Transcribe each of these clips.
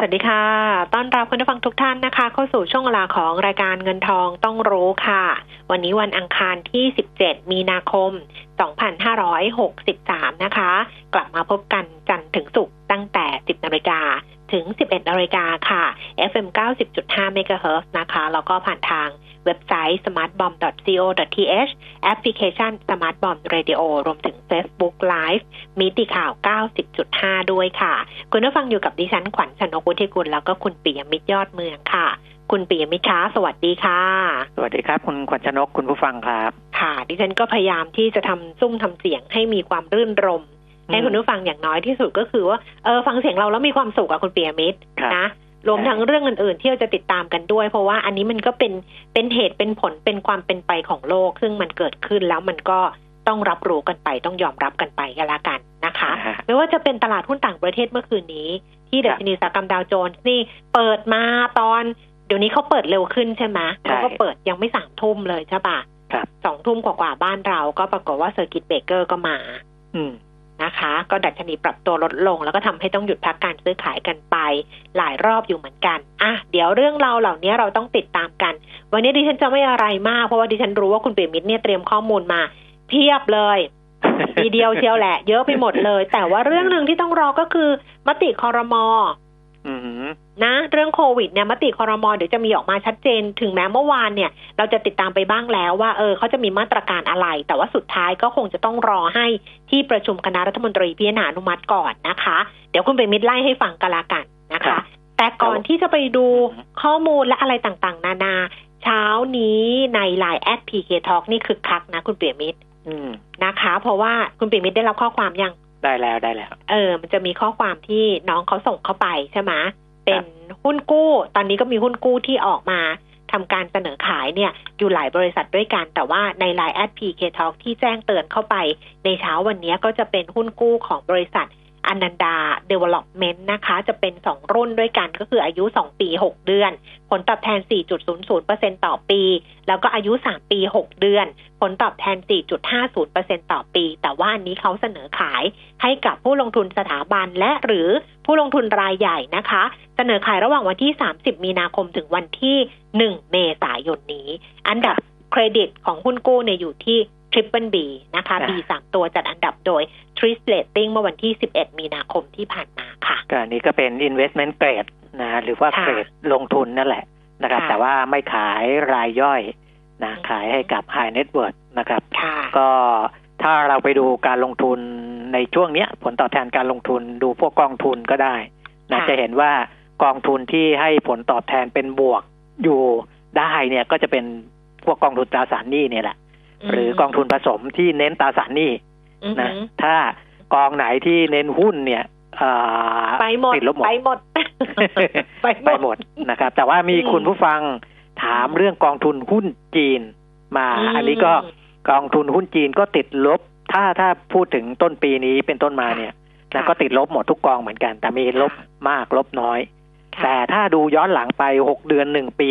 สวัสดีค่ะ ต้อนรับคุณผู้ฟังทุกท่านนะคะ เข้าสู่ช่วงเวลาของรายการเงินทองต้องรู้ค่ะ วันนี้วันอังคารที่ 17 มีนาคม 2563 นะคะ กลับมาพบกันจันทร์ถึงศุกร์ตั้งแต่ 10นาฬิกา ถึง 11นาฬิกาค่ะ FM 90.5 MHz นะคะ แล้วก็ผ่านทางเว็บไซต์ smartbomb.co.th แอปพลิเคชัน smartbomb radio รวมถึง Facebook Live มิติข่าว 90.5 ด้วยค่ะ คุณผู้ฟังอยู่กับดิฉันขวัญชนกุธิกุล แล้วก็คุณปิยมิตรยอดเมืองค่ะ คุณปิยมิตรช้าสวัสดีค่ะ สวัสดีครับ คุณขวัญชนกคุณผู้ฟังครับ ค่ะ ดิฉันก็พยายามที่จะทำซุ้มทำเสียงให้มีความรื่นรมย์ ให้คุณผู้ฟังอย่างน้อยที่สุดก็คือว่าเออฟังเสียงเราแล้วมีความสุขอะคุณปิยมิตรครับนะรวมทั้งเรื่องอื่นๆที่เราจะติดตามกันด้วย เพราะว่าอันนี้มันก็เป็นเป็นเหตุเป็นผลเป็นความเป็นไปของโลก ซึ่งมันเกิดขึ้นแล้วมันก็ต้องรับรู้กันไปต้องยอมรับกันไปกันละกันนะคะอ่าไม่ว่าจะเป็นตลาดหุ้นต่างประเทศเมื่อคืนนี้ ที่ดัชนีอุตสาหกรรมดาวโจนส์นี่เปิดมาตอน เดี๋ยวนี้เขาเปิดเร็วขึ้นใช่ไหมใช่เขาก็เปิดยังไม่สามทุ่มเลยใช่ปะครับสองทุ่มกว่าๆบ้านเราก็ปรากฏว่า circuit breaker ก็มา อืม นะคะ ก็ดัชนีปรับตัวลดลง แล้วก็ทำให้ต้องหยุดพักการซื้อขายกันไป หลายรอบอยู่เหมือนกันอะเดี๋ยวเรื่องราวเหล่านี้เราต้องติดตามกัน วันนี้ดิฉันจะไม่อะไรมาก เพราะว่าดิฉันรู้ว่าคุณเปียมิตรเนี่ยเตรียมข้อมูลมา เพียบเลยทีเดียวเชียวแหละ เยอะไปหมดเลย แต่ว่าเรื่องหนึ่งที่ต้องรอก็คือ มติคอรมอ นะเรื่องโควิดเนี่ยมติคอรมอเดี๋ยวจะมีออกมาชัดเจน ถึงแม้เมื่อวานเนี่ย เราจะติดตามไปบ้างแล้วว่าเออเขาจะมีมาตรการอะไร แต่ว่าสุดท้ายก็คงจะต้องรอให้ที่ประชุมคณะรัฐมนตรีพิจารณาอนุมัติก่อนนะคะ เดี๋ยวคุณไปมิดไล่ให้ฟังกันละกันนะครัคะบแต่ก่อนที่จะไปดูอืมข้อมูลและอะไรต่างๆ นานา เช้านี้ในไลน์แอดพีเคทอนี่คือคักนะคุณเปียมิตรอืมนะคะ เพราะว่าคุณเปียมิตรได้รับข้อความยัง ได้แล้วได้แล้ว เออ มันจะมีข้อความที่น้องเขาส่งเข้าไปใช่ไหมเป็นหุ้นกู้ ตอนนี้ก็มีหุ้นกู้ที่ออกมาทำการเสนอขายเนี่ยอยู่หลายบริษัทด้วยกัน แต่ว่าใน Line แอดพีเคทที่แจ้งเตือนเข้าไป ในเช้าวันนี้ก็จะเป็นหุ้นกู้ของบริษัท อนันดา Development นะคะ จะเป็น 2 รุ่นด้วยกันก็คืออายุ 2 ปี 6 เดือน ผลตอบแทน 4.00%ต่อปี แล้วก็อายุ 3 ปี 6 เดือน ผลตอบแทน 4.50%ต่อปี แต่ว่าอันนี้เขาเสนอขายให้กับผู้ลงทุนสถาบันและหรือผู้ลงทุนรายใหญ่นะคะ เสนอขายระหว่างวันที่ 30 มีนาคมถึงวันที่ 1 เมษายนนี้ อันดับเครดิตของหุ้นกู้เนี่ยอยู่ที่ Triple B นะคะอ่า B สามตัวจัดอันดับโดย t r i s Rating เมื่อวันที่ 11 มีนาคมที่ผ่านมาค่ะก็อันนี้ก็เป็น investment grade นะหรือว่าค่ะเกรดลงทุนนั่นแหละนะครับค่ะแต่ว่าไม่ขายรายย่อยนะอืมขายให้กับ high net worth นะครับค่ะก็ถ้าเราไปดูการลงทุนในช่วงเนี้ยผลตอบแทนการลงทุนดูพวกกองทุนก็ได้นะค่ะจะเห็นว่ากองทุนที่ให้ผลตอบแทนเป็นบวกอยู่ได้เนี่ยก็จะเป็นพวกกองทุนตราสารหนี้เนี่ยแหละ หรือกองทุนผสมที่เน้นตราสารหนี้อือหืนะอถ้ากองไหนที่เน้นหุ้นเนี่ยอ่าไปหมดติดลบหมดไปหมดไปไปหมดนะครับ แต่ว่ามีอืมคุณผู้ฟังถามเรื่องกองทุนหุ้นจีนมามอันนี้ก็กองทุนหุ้นจีนก็ติดลบ ถ้าถ้าพูดถึงต้นปีนี้เป็นต้นมาเนี่ยค่ะนะก็ติดลบหมดทุกกองเหมือนกัน แต่มีลบมากลบน้อยค่ะแต่ถ้าดูย้อนหลังไปหกเดือนหนึ่งปี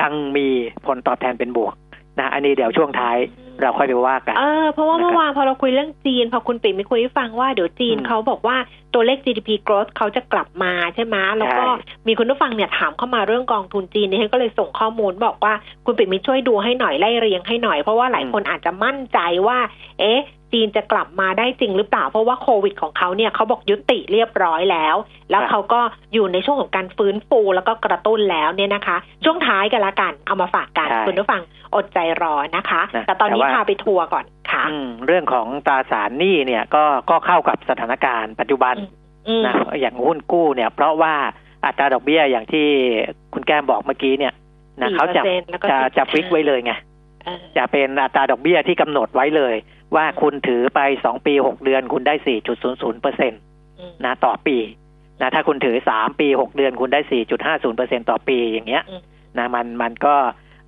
ยังมีผลตอบแทนเป็นบวก นะอันนี้เดี๋ยวช่วงท้ายเราค่อยไปว่ากันเออเพราะว่านะครับเมื่อวานพอเราคุยเรื่องจีน พอคุณปิ่มมีคุยให้ฟังว่าเดี๋ยวจีนอืมเขาบอกว่าตัวเลข GDP growth เขาจะกลับมาใช่ไหมแล้วก็ใช่มีคุณผู้ฟังเนี่ยถามเข้ามาเรื่องกองทุนจีนนี่ฉันก็เลยส่งข้อมูลบอกว่าคุณปิ่มมีช่วยดูให้หน่อยไล่เรียงให้หน่อย เพราะว่าหลายคนอาจจะมั่นใจว่า เอ๊ะ จีนจะกลับมาได้จริงหรือเปล่า เพราะว่าโควิดของเขาเนี่ยเขาบอกยุติเรียบร้อยแล้ว แล้วครับเขาก็อยู่ในช่วงของการฟื้นฟูแล้วก็กระตุ้นแล้วเนี่ยนะคะ ช่วงท้ายกันละกันเอามาฝากกันใช่คุณผู้ฟังอดใจรอนะคะนะแต่ตอนนี้แต่ว่าพาไปทัวร์ก่อนค่ะอืมเรื่องของตราสารหนี้เนี่ยก็ก็เข้ากับสถานการณ์ปัจจุบันอืมนะอย่างหุ้นกู้เนี่ย เพราะว่าอัตราดอกเบี้ยอย่างที่คุณแก้มบอกเมื่อกี้เนี่ยนะเขาจะ4%แล้วก็จะ10%จะฟิกไว้เลยไงเออจะเป็นอัตราดอกเบี้ยที่กำหนดไว้เลย ว่าคุณถือไปสองปีหกเดือน คุณได้สี่จุดศูนย์ศูนย์เปอร์เซ็นตอืมนะต่อปีนะถ้าคุณถือสามปีหกเดือน คุณได้สี่จุดห้าศูนย์เปอร์เซ็นต่อปีอย่างเงี้ยอืมนะมันมันก็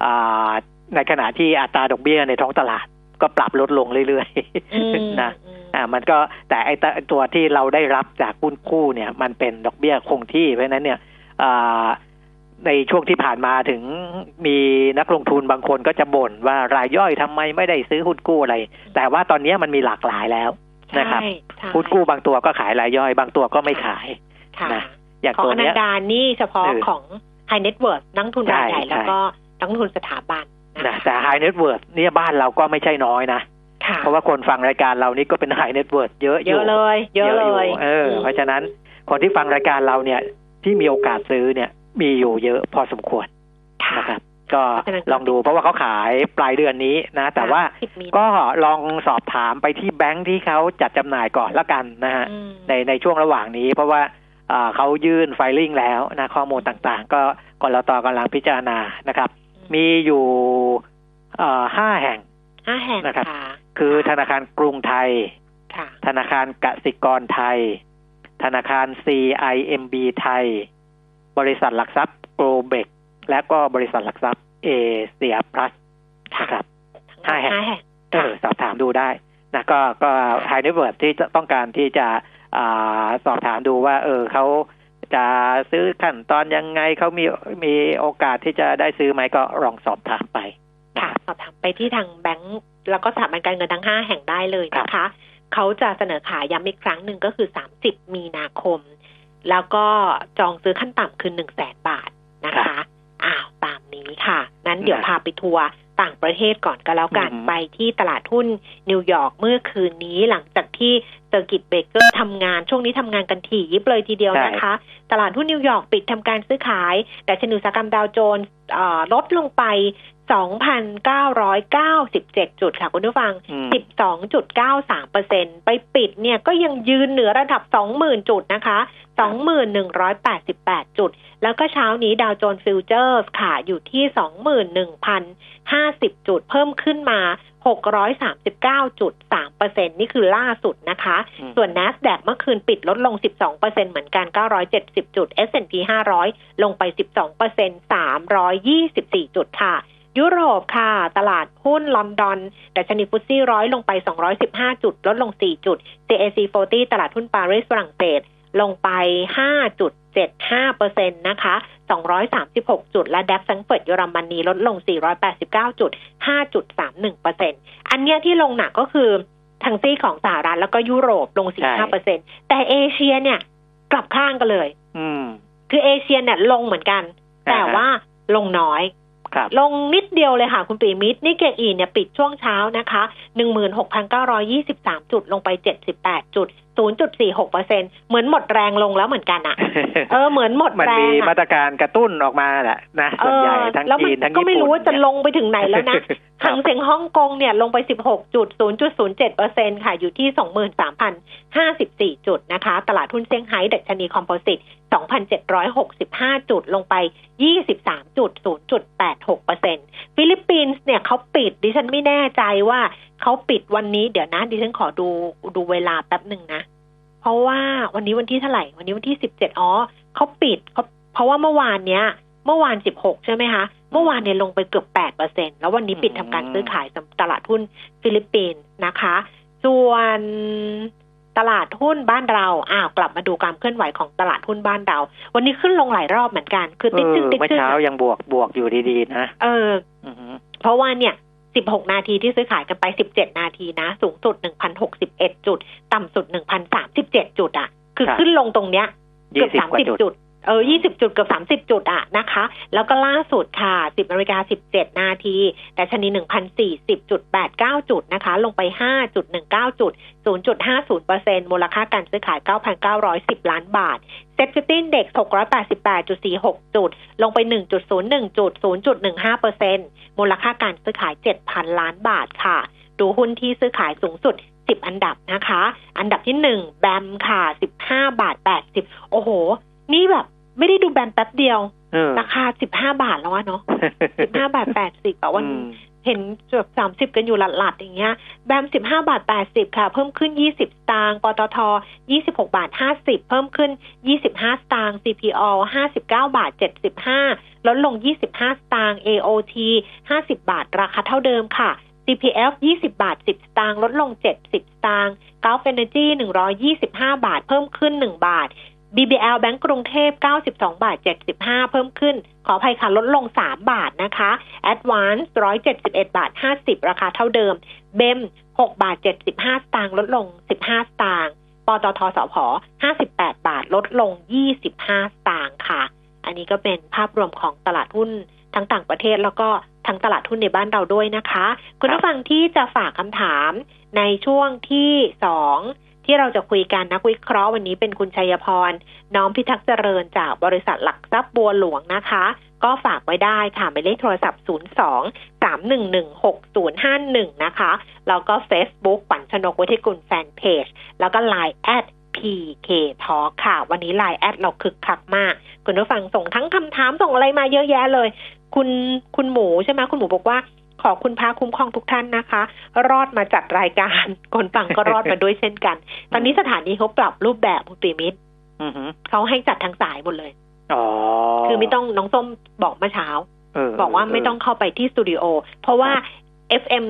อ่าในขณะที่อัตราดอกเบี้ยในท้องตลาดก็ปรับลดลงเรื่อยอืมๆนะอืมอ่ามันก็แต่ไอตตัวที่เราได้รับจากหุ้นกู้เนี่ย มันเป็นดอกเบี้ยคงที่เพราะฉะนั้นเนี่ยอ่า ในช่วงที่ผ่านมาถึงมีนักลงทุนบางคนก็จะบ่นว่ารายย่อยทำไมไม่ได้ซื้อหุ้นกู้อะไร แต่ว่าตอนนี้มันมีหลากหลายแล้วนะครับใช่ใช่หุ้นกู้บางตัวก็ขายรายย่อย บางตัวก็ไม่ขายค่ะนะอย่างของตัวอนันดาเนี้ยนี่เฉพาะเออของ High Net Worth นักลงทุนรายใหญ่ใช่แล้วก็นักลงทุนสถาบันนะคะแต่ High Net Worth เนี่ยบ้านเราก็ไม่ใช่น้อยนะค่ะเพราะว่าคนฟังรายการเรานี่ก็เป็น High Net Worth เยอะอยู่เยอะเลย เยอะเลยเออเพราะฉะนั้นคนที่ฟังรายการเราเนี่ยที่มีโอกาสซื้อเนี่ย มีอยู่เยอะพอสมควรค่ะนะครับก็เพราะฉะนั้นลองดูเพราะว่าเขาขายปลายเดือนนี้นะ แต่ว่าสิบมีนาก็ลองสอบถามไปที่แบงค์ที่เขาจัดจำหน่ายก่อนละกันนะฮะอืมในในช่วงระหว่างนี้ เพราะว่าอ่าเขายื่นไฟลิ่งแล้วนะข้อมูลต่างๆ ก็กรตกำลังพิจารณานะครับ มีอยู่เอ่อห้าแห่งห้าแห่งนะครับค่ะคือธนาคารกรุงไทยค่ะธนาคารกสิกรไทย ธนาคาร CIMB ไทย บริษัทหลักทรัพย์โกลเบกและก็บริษัทหลักทรัพย์เอเชียพลัสนะครับห้าแห่งห้าแห่งเออสอบถามดูได้นะก็ก็ high net worth ที่จะต้องการที่จะอ่าสอบถามดูว่า เออเขาจะซื้อขั้นตอนยังไงเขามีมีโอกาสที่จะได้ซื้อไหมก็ลองสอบถามไปนะค่ะครับสอบถามไปที่ทางแบงก์แล้วก็สถาบันการเงินทั้งห้าแห่งได้เลยนะคะ เขาจะเสนอขายย้ำอีกครั้งหนึ่งก็คือ30มีนาคม แล้วก็จองซื้อขั้นต่ำคือ1 0 0 0 0แสนบาทนะคะอ้าวตามนี้ค่ะ นั้นเดี๋ยวนะพาไปทัวร์ต่างประเทศก่อนก็แล้วกันอือฮึไปที่ตลาดหุ้นนิวยอร์กเมื่อคืนนี้หลังจากที่ circuit breaker ทำงานช่วงนี้ทำงานกันถี่ยิบเลยทีเดียวนะคะ ตลาดหุ้นนิวยอร์กปิดทำการซื้อขาย ดัชนีอุตสาหกรรมดาวโจนส์เอ่อลดลงไป 2,997 จุดค่ะคุณผู้ฟังอืม12.93เปอร์เซ็นไปปิดเนี่ยก็ยังยืนเหนือระดับ 20,000 จุดนะคะ 21,188 จุด แล้วก็เช้านี้ดาวโจนส์ futures ค่ะอยู่ที่ 21,050 จุดเพิ่มขึ้นมา 639.3เปอร์เซ็นนี่คือล่าสุดนะคะอืมส่วน NASDAQ เมื่อคืนปิดลดลง 12เปอร์เซ็นเหมือนกัน 970 จุด S&P 500 ลงไป 12เปอร์เซ็น324 จุดค่ะ ยุโรปค่ะ ตลาดหุ้นลอนดอนดัชนี FTSE ร้อยลงไป 215 จุด ลดลง 4 จุด CAC 40 ตลาดหุ้นปารีสฝรั่งเศสลงไป 5.75เปอร์เซ็นต์นะคะ 236 จุด และ DAX แฟรงก์เฟิร์ตเยอรมนีลดลง 489 จุด 5.31เปอร์เซ็นต์อันเนี้ยที่ลงหนักก็คือทางซีกของสหรัฐแล้วก็ยุโรปลงใช่4-5เปอร์เซ็นต์แต่เอเชียเนี่ยกลับข้างกันเลยอืมคือเอเชียเนี่ยลงเหมือนกัน แต่อ่าฮะว่าลงน้อยครับ ลงนิดเดียวเลยค่ะคุณปีมิตรนิเกอีเนี่ยปิดช่วงเช้านะคะ 16,923 จุดลงไป 78 จุด 0.46เปอร์เซ็นเหมือนหมดแรงลงแล้วเหมือนกันอะเออเหมือนหมดมันแรมีงมาอะตรการกระตุ้นออกมาแหละนะส่วนใหญ่ทั้งแล้วจีมันทั้งก็ญี่ปุ่นไม่รู้ว่าจะลงไปถึงไหนแล้วนะครัหับงเซ็งฮ่องกงเนี่ยลงไป 16จุด0.07เปอร์เซ็นค่ะอยู่ที่ 23,054 จุดนะคะ ตลาดหุ้นเซี่ยงไฮ้ดัชนี composite 2,765 จุดลงไป 23.0.86เปอร์เซ็นฟิลิปปินส์เนี่ยเขาปิดดิฉันไม่แน่ใจว่าเขาปิดวันนี้เดี๋ยวนะดิฉันขอดูดูเวลาแป๊บหนึ่งนะ เพราะว่าวันนี้วันที่เท่าไหร่ วันนี้วันที่ 17อ๋อเขาปิดเขาเพราะว่าเมื่อวานเนี้ย เมื่อวาน 16 ใช่ไหมคะ เมื่อวานเนี่ยลงไปเกือบ8เปอร์เซ็นแล้ววันนี้ปิดทำการซื้อขายตลาดหุ้นฟิลิปปินส์นะคะ ส่วน ตลาดหุ้นบ้านเราอ้าวกลับมาดูการเคลื่อนไหวของตลาดหุ้นบ้านเรา วันนี้ขึ้นลงหลายรอบเหมือนกัน คือเอติ๊กอตึ้งติ๊กเมื่อตึ้งเช้ายังบวกบวกอยู่ดีๆนะเอออือฮึเพราะว่าเนี่ย16นาทีที่ซื้อขายกันไป17นาทีนะ สูงสุด1,061จุด ต่ำสุด1,037จุดอะ คือขึ้นลงตรงเนี้ยเกือบยี่สิบสามกว่าสิบจุดจุด เออยี่สิบจุดเกือบสามสิบจุดอะนะคะ แล้วก็ล่าสุดค่ะสิบนาฬิกาสิบเจ็ดนาทีดัชนีหนึ่งพันสี่สิบจุดแปดเก้าจุดนะคะ ลงไปห้าจุดหนึ่งเก้าจุดศูนย์จุดห้าศูนย์เปอร์เซ็นมูลค่าการซื้อขายเก้าพันเก้าร้อยสิบล้านบาท SET fifty index หกร้อยแปดสิบแปดจุดสี่หกจุด ลงไปหนึ่งจุดศูนย์หนึ่งจุดศูนย์จุดหนึ่งห้าเปอร์เซ็นมูลค่าการซื้อขายเจ็ดพันล้านบาทค่ะ ดูหุ้นที่ซื้อขายสูงสุด10อันดับนะคะ อันดับที่หนึ่ง BAM ค่ะ15บาท80โอ้โห นี่แบบไม่ได้ดูแบมแป๊บเดียวเออราคา15บาทแล้วอะเนาะ15บาท80อะวันอืมเห็นเกือบสามสิบกันอยู่หลัดๆอย่างเงี้ย แบมสิบห้าบาทแปดสิบค่ะ เพิ่มขึ้นยี่สิบสตางค์ ปตทยี่สิบหกบาทห้าสิบ เพิ่มขึ้นยี่สิบห้าสตางค์ CPO ห้าสิบเก้าบาทเจ็ดสิบห้าลดลงยี่สิบห้าสตางค์ AOT ห้าสิบาทราคาเท่าเดิมค่ะ CPF 20 บาท 10 สตางค์ ลดลง 70 สตางค์ Gulf Energy 125 บาท เพิ่มขึ้น 1 บาท BBL แบงก์กรุงเทพ 92 บาท 75 เพิ่มขึ้น ขออภัยค่ะ ลดลง 3 บาทนะคะ Advance 171 บาท 50 ราคาเท่าเดิม BEM 6บาท 75 สตางค์ลดลง 15 สตางค์ปตทสพ58 บาท ลดลง 25 สตางค์ค่ะ อันนี้ก็เป็นภาพรวมของตลาดหุ้นทั้งต่างประเทศแล้วก็ทั้งตลาดหุ้นในบ้านเราด้วยนะคะ คุณผู้ฟังที่จะฝากคำถามในช่วงที่สอง ที่เราจะคุยกันนักวิเคราะห์วันนี้เป็นคุณชัยพร น้อมพิทักษ์เจริญจากบริษัทหลักทรัพย์บัวหลวงนะคะ ก็ฝากไว้ได้ค่ะหมายเลขโทรศัพท์ 02 311 6051 นะคะ แล้วก็ Facebook ขวัญชนกวิทยกุลแฟนเพจ แล้วก็ Line แอด PK Talk ค่ะ วันนี้ Line แอดเราคึกคักมาก คุณผู้ฟังส่งทั้งคำถามส่งอะไรมาเยอะแยะเลย คุณคุณหมูใช่ไหมคุณหมูบอกว่า ขอคุณพระคุ้มครองทุกท่านนะคะ รอดมาจัดรายการ คนฟังก็รอดมาด้วยเช่นกัน ตอนนี้สถานีเขาปรับรูปแบบคุณปีมิตรอือหือเขาให้จัดทางสายหมดเลยอ๋อคือไม่ต้องน้องส้มบอกเมื่อเช้าเบอกว่าไม่ต้องเข้าไปที่สตูดิโอ เพราะว่า FM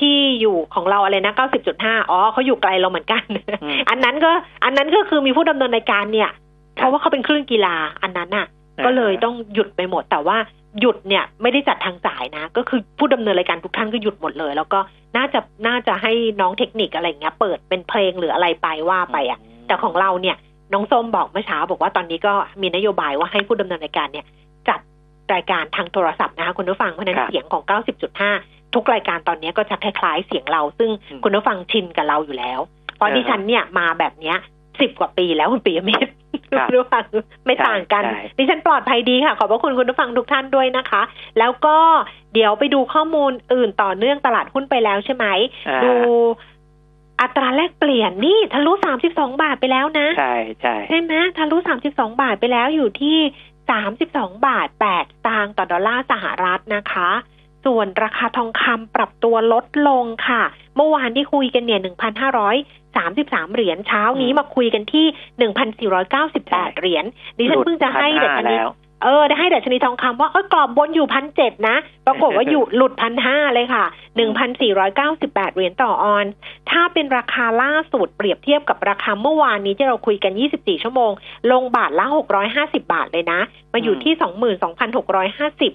ที่อยู่ของเราอะไรนะ90.5อ๋อเขาอยู่ไกลเราเหมือนกันอืมอันนั้นก็ อันนั้นก็คือมีผู้ดำเนินรายการเนี่ย เพราะว่าเขาเป็นคลื่นกีฬาอันนั้นน่ะ ก็เลยต้องหยุดไปหมดแต่ว่า หยุดเนี่ยไม่ได้จัดทางสายนะ ก็คือผู้ดำเนินรายการทุกท่านก็หยุดหมดเลย แล้วก็น่าจะน่าจะให้น้องเทคนิคอะไรอย่างเงี้ย เปิดเป็นเพลงหรืออะไรไปว่าไปอะ แต่ของเราเนี่ยน้องส้มบอกเมื่อเช้าบอกว่าตอนนี้ก็มีนโยบายว่าให้ผู้ดำเนินรายการเนี่ย จัดรายการทางโทรศัพท์นะคะคุณผู้ฟังเพราะฉะนั้นครับเสียงของ 90.5 ทุกรายการตอนนี้ก็จะคล้ายๆ เสียงเรา ซึ่งอืมคุณผู้ฟังชินกับเราอยู่แล้ว เพราะเออดิฉันเนี่ยมาแบบเนี้ยสิบกว่าปีแล้วคุณปียมิตรครับคุณ ผู้ฟังไม่ต่างกันใช่ดิฉันปลอดภัยดีค่ะ ขอบพระคุณคุณผู้ฟังทุกท่านด้วยนะคะ แล้วก็เดี๋ยวไปดูข้อมูลอื่นต่อเนื่องตลาดหุ้นไปแล้วใช่ไหมอ่าดูอัตราแลกเปลี่ยนนี่ทะลุ32บาทไปแล้วนะ ใช่ใช่ใช่ไหมทะลุ32บาทไปแล้วอยู่ที่32บาท8สตางค์ต่อดอลลาร์สหรัฐนะคะ ส่วนราคาทองคำปรับตัวลดลงค่ะ เมื่อวานที่คุยกันเนี่ย 1,533 เหรียญเช้านี้มาคุยกันที่ 1,498 เหรียญดิฉันเพิ่งจะให้หลุดัดช1,500นีแล้วเออได้ให้ดัชนีทองคำว่าเออกรอบบนอยู่พันเจ็ดนะ ปรากฏว่าอยู่หลุดพันห้าเลยค่ะหนึ่งพันสี่ร้อยเก้าสิบแปดเหรียญต่อออนซ์ถ้าเป็นราคาล่าสุดเปรียบเทียบกับราคาเมื่อวานนี้ที่เราคุยกัน24ชั่วโมง ลงบาทละ650บาทเลยนะ มาอยู่ที่22,650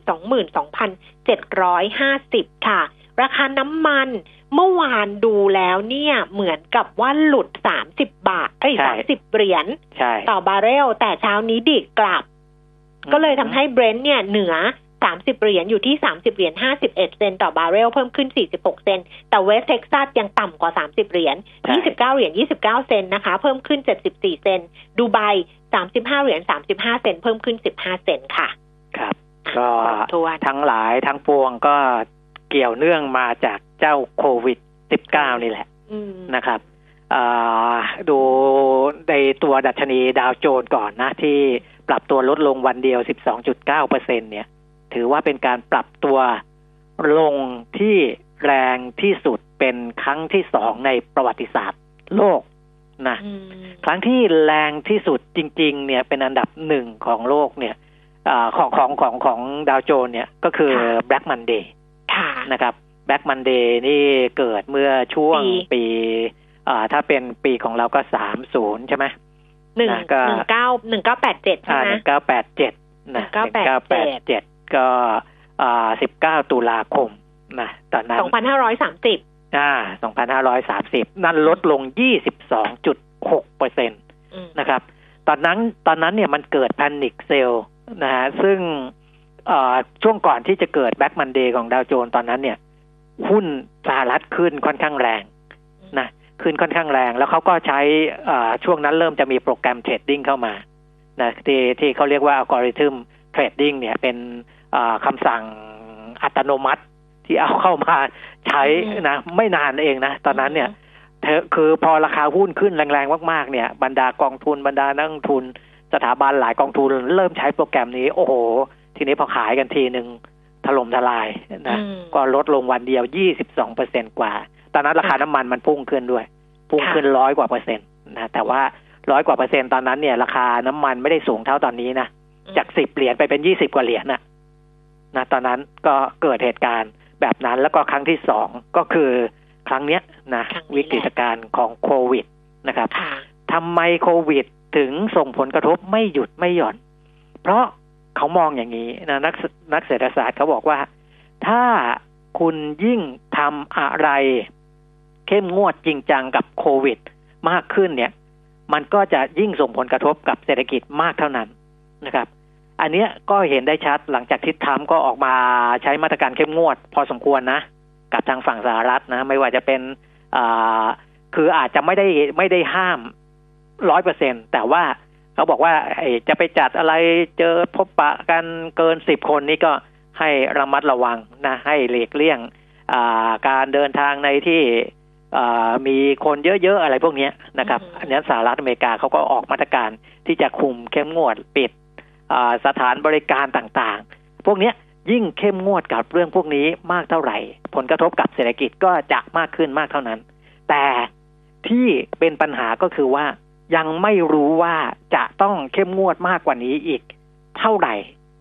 22,750ค่ะ ราคาน้ำมัน เมื่อวานดูแล้วเนี่ยเหมือนกับว่าหลุด30บาทเอ้ยใช่30เหรียญใช่ต่อบาร์เรล แต่เช้านี้ดีดกลับ ก็เลยทำให้เบรนท์เนี่ยเหนือ30เหรียญอยู่ที่30เหรียญ51เซนต์ต่อบาร์เรลเพิ่มขึ้น46เซนต์แต่เวสเท็กซัสยังต่ำกว่า30เหรียญใช่29เหรียญ29เซนต์นะคะ เพิ่มขึ้น74เซนต์ดูไบ35เหรียญ35เซนต์เพิ่มขึ้น15เซนต์ค่ะ ครับอะก็ครบถ้วนทั้งหลายทั้งปวงก็เกี่ยวเนื่องมาจาก เจ้าโควิด -19 นี่แหละอืมนะครับอ่าดูในตัวดัชนีดาวโจนส์ก่อนนะ ที่ปรับตัวลดลงวันเดียว 12.9เปอร์เซ็นเนี่ย ถือว่าเป็นการปรับตัวลงที่แรงที่สุดเป็นครั้งที่สองในประวัติศาสตร์โลกนะอืมครั้งที่แรงที่สุดจริง ๆ เนี่ยเป็นอันดับหนึ่งของโลกเนี่ยอาของของของของดาวโจนส์เนี่ยก็คือ Black Monday ค่ะนะครับ Black Monday นี่เกิดเมื่อช่วงปีปีอ่าถ้าเป็นปีของเราก็สามศูนย์ใช่ไหมหนึ่งนะก็หนึ่งเก้าหนึ่งเก้าแปดเจ็ดใช่อ่าไหมหนึ่งเก้าแปดเจ็ดนะหนึ่งเก้าแปดเจ็ด1987ก็อ่าสิบเก้าตุลาคมนะตอนนั้นสองพันห้าร้อยสามสิบอ่าสองพันห้าร้อยสามสิบนั่นลดลงยี่สิบสองจุดหกเปอร์เซ็นตนะครับ ตอนนั้นตอนนั้นเนี่ยมันเกิด panic sell นะฮะซึ่งเอ่อช่วงก่อนที่จะเกิด Black Monday ของดาวโจนส์ตอนนั้นเนี่ย หุ้นสหรัฐขึ้นค่อนข้างแรงนะขึ้นค่อนข้างแรง แล้วเขาก็ใช้เอ่อช่วงนั้นเริ่มจะมี program trading เข้ามานะที่ที่เขาเรียกว่า algorithm trading เนี่ยเป็นเอ่อคำสั่งอัตโนมัติที่เอาเข้ามาใช้นะไม่นานเองนะ ตอนนั้นเนี่ยเธอคือพอราคาหุ้นขึ้นแรงๆมากๆเนี่ย บรรดากองทุนบรรดานักลงทุน สถาบันหลายกองทุนเริ่มใช้โปรแกรมนี้ โอ้โห ทีนี้พอขายกันทีหนึ่ง ถล่มทลายนะอืมก็ลดลงวันเดียว 22เปอร์เซ็นกว่า ตอนนั้นราคาค่ะน้ำมันมันพุ่งขึ้นด้วย พุ่งค่ะขึ้นร้อยกว่าเปอร์เซ็นต์นะแต่ว่าร้อยกว่าเปอร์เซ็นต์ตอนนั้นเนี่ย ราคาน้ำมันไม่ได้สูงเท่าตอนนี้นะจากสิบเหรียญไปเป็นยี่สิบกว่าเหรียญน่ะนะตอนนั้นก็เกิดเหตุการณ์แบบนั้นแล้วก็ครั้งที่สองก็คือครั้งเนี้ยนะครั้งนี้แหละวิกฤตการณ์ของโควิดนะครับค่ะทำไมโควิดถึงส่งผลกระทบไม่หยุดไม่หย่อน เพราะ เขามองอย่างนี้นะนักนักเศรษฐศาสตร์เขาบอกว่า ถ้าคุณยิ่งทำอะไร เข้มงวดจริงจังกับโควิด มากขึ้นเนี่ย มันก็จะยิ่งส่งผลกระทบกับเศรษฐกิจมากเท่านั้นนะครับ อันนี้ก็เห็นได้ชัดหลังจากทิศทรัมก็ออกมาใช้มาตรการเข้มงวด พอสมควรนะ กับทางฝั่งสหรัฐนะ ไม่ว่าจะเป็นอ่าคืออาจจะไม่ได้ไม่ได้ห้ามร้อยเปอร์เซ็นแต่ว่า เขาบอกว่าไอ้จะไปจัดอะไรเจอพบปะกันเกินสิบคนนี่ก็ให้ระมัดระวังนะให้หลีกเลี่ยงอ่าการเดินทางในที่อ่ามีคนเยอะๆอะไรพวกเนี้ยนะครับอือฮึอันนี้สหรัฐอเมริกาเขาก็ออกมาตรการที่จะคุมเข้มงวดปิดอ่าสถานบริการต่างๆ พวกเนี้ยยิ่งเข้มงวดกับเรื่องพวกนี้มากเท่าไหร่ ผลกระทบกับเศรษฐกิจก็จะมากขึ้นมากเท่านั้น แต่ที่เป็นปัญหาก็คือว่า ยังไม่รู้ว่าจะต้องเข้มงวดมากกว่านี้อีกเท่าไหร่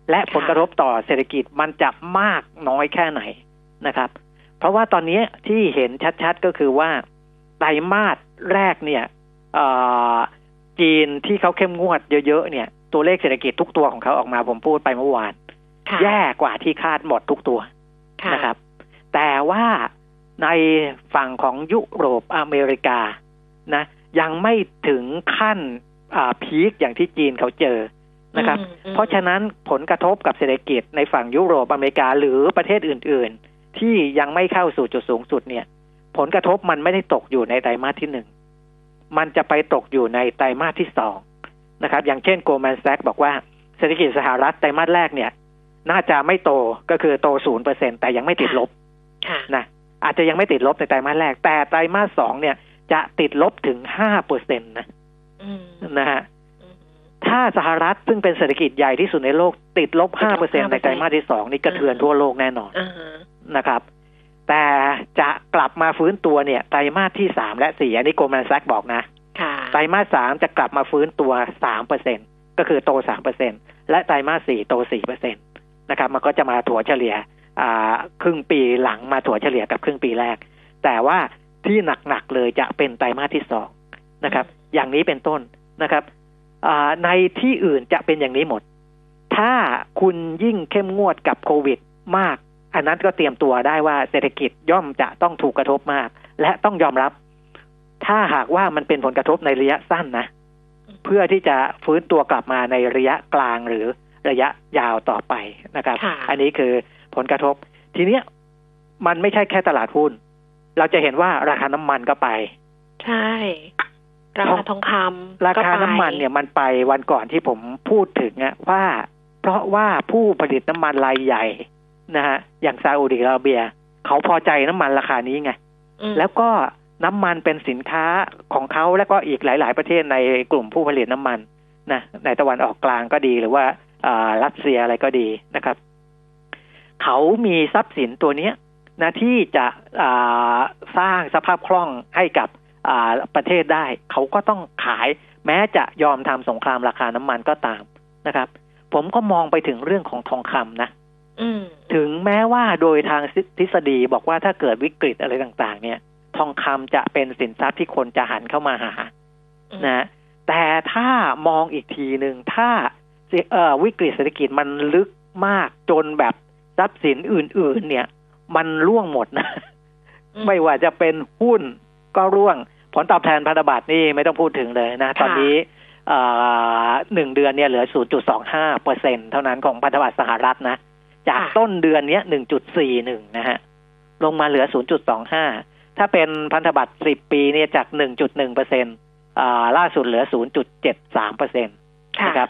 และผลกระทบต่อเศรษฐกิจมันจะมากน้อยแค่ไหนนะครับ เพราะว่าตอนนี้ที่เห็นชัดๆก็คือว่าไตรมาสแรกเนี่ยเอ่อจีนที่เขาเข้มงวดเยอะๆเนี่ย ตัวเลขเศรษฐกิจทุกตัวของเขาออกมาผมพูดไปเมื่อวานค่ะแย่กว่าที่คาดหมดทุกตัวค่ะนะครับ แต่ว่าในฝั่งของยุโรปอเมริกานะ ยังไม่ถึงขั้นอ่าพีคอย่างที่จีนเขาเจอนะครับอืมอืมเพราะฉะนั้นผลกระทบกับเศรษฐกิจในฝั่งยุโรปอเมริกาหรือประเทศอื่น ๆ ที่ยังไม่เข้าสู่จุดสูงสุดเนี่ย ผลกระทบมันไม่ได้ตกอยู่ในไตรมาสที่หนึ่งมันจะไปตกอยู่ในไตรมาสที่สองนะครับ อย่างเช่น Goldman Sachs บอกว่าเศรษฐกิจสหรัฐไตรมาสแรกเนี่ย น่าจะไม่โตก็คือโตศูนย์เปอร์เซ็นแต่ยังไม่ติดลบค่ะนะอาจจะยังไม่ติดลบในไตรมาสแรก แต่ไตรมาสสองเนี่ย จะติดลบถึงห้าเปอร์เซ็นตนะอืมนะฮะอืมถ้าสหรัฐซึ่งเป็นเศรษฐกิจใหญ่ที่สุดในโลก ติดลบติดลบ5%ในไตรมาสที่สองนี่กระเทือนทั่วโลกแน่นอนอ่าฮะนะครับ แต่จะกลับมาฟื้นตัวเนี่ยไตรมาสที่สามและสี่อันนี้ Goldman Sachs บอกนะค่ะไตรมาสสามจะกลับมาฟื้นตัวสามเปอร์เซ็นก็คือโตสามเปอร์เซ็นและไตรมาสสี่โตสี่เปอร์เซ็นตนะครับ มันก็จะมาถัวเฉลี่ยอ่าครึ่งปีหลังมาถัวเฉลี่ยกับครึ่งปีแรก แต่ว่า ที่หนักๆเลยจะเป็นไตรมาสที่สองนะครับ อย่างนี้เป็นต้นนะครับอ่าในที่อื่นจะเป็นอย่างนี้หมด ถ้าคุณยิ่งเข้มงวดกับโควิดมาก อันนั้นก็เตรียมตัวได้ว่าเศรษฐกิจย่อมจะต้องถูกกระทบมาก และต้องยอมรับ ถ้าหากว่ามันเป็นผลกระทบในระยะสั้นนะ เพื่อที่จะฟื้นตัวกลับมาในระยะกลางหรือระยะยาวต่อไปนะครับค่ะอันนี้คือผลกระทบ ทีเนี้ยมันไม่ใช่แค่ตลาดหุ้น เราจะเห็นว่าราคาน้ำมันก็ไป ใช่ ราคาทองคำราก็คาไปน้ำมันเนี่ยมันไปวันก่อนที่ผมพูดถึงอะว่า เพราะว่าผู้ผลิตน้ำมันรายใหญ่นะฮะอย่างซาอุดิอาระเบีย เขาพอใจน้ำมันราคานี้ไงอืมแล้วก็น้ำมันเป็นสินค้าของเขาแล้วก็อีกหลาย ๆ ประเทศในกลุ่มผู้ผลิตน้ำมันนะในตะวันออกกลางก็ดีหรือว่าอ่ารัสเซียอะไรก็ดีนะครับ เขามีทรัพย์สินตัวเนี้ย นะที่จะอ่าสร้างสภาพคล่องให้กับอ่าประเทศได้ เขาก็ต้องขายแม้จะยอมทำสงครามราคาน้ำมันก็ตามนะครับ ผมก็มองไปถึงเรื่องของทองคำนะอืมถึงแม้ว่าโดยทางทฤษฎีบอกว่าถ้าเกิดวิกฤตอะไรต่างๆ เนี่ย ทองคำจะเป็นสินทรัพย์ที่คนจะหันเข้ามาหาอืมนะแต่ถ้ามองอีกทีหนึ่งถ้าเอ่อวิกฤตเศรษฐกิจมันลึกมากจนแบบทรัพย์สินอื่น ๆ เนี่ย มันร่วงหมดนะอืมไม่ว่าจะเป็นหุ้นก็ร่วง ผลตอบแทนพันธบัตรนี่ไม่ต้องพูดถึงเลยนะ ตอนนี้เอ่อหนึ่งเดือนเนี่ยเหลือ 0.25เปอร์เซ็นเท่านั้นของพันธบัตรสหรัฐนะ จากค่ะต้นเดือนเนี้ย 1.41 นะฮะ ลงมาเหลือ 0.25 ถ้าเป็นพันธบัตร 10 ปีเนี่ยจาก 1.1เปอร์เซ็นอ่าล่าสุดเหลือ 0.73เปอร์เซ็นค่ะนะครับ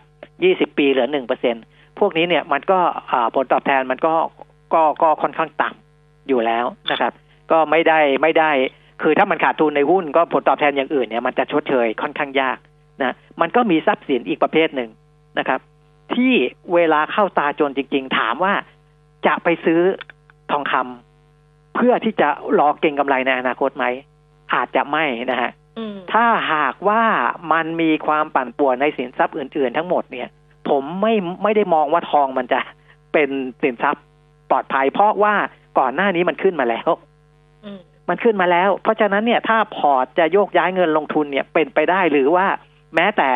20 ปีเหลือ 1เปอร์เซ็นพวกนี้เนี่ยมันก็อ่าผลตอบแทนมันก็ก็ก็ค่อนข้างต่ำ อยู่แล้วนะครับ ก็ไม่ได้ไม่ได้ คือถ้ามันขาดทุนในหุ้นก็ผลตอบแทนอย่างอื่นเนี่ยมันจะชดเชยค่อนข้างยากนะมันก็มีทรัพย์สินอีกประเภทหนึ่งนะครับ ที่เวลาเข้าตาจนจริง ๆ ถามว่าจะไปซื้อทองคำเพื่อที่จะรอเก็งกำไรในอนาคตไหมอาจจะไม่นะฮะอืมถ้าหากว่ามันมีความปั่นป่วนในสินทรัพย์อื่น ๆ ทั้งหมดเนี่ย ผมไม่ไม่ได้มองว่าทองมันจะเป็นสินทรัพย์ปลอดภัย เพราะว่า ก่อนหน้านี้มันขึ้นมาแล้วอืมมันขึ้นมาแล้ว เพราะฉะนั้นเนี่ยถ้าพอร์ตจะโยกย้ายเงินลงทุนเนี่ยเป็นไปได้หรือว่าแม้แต่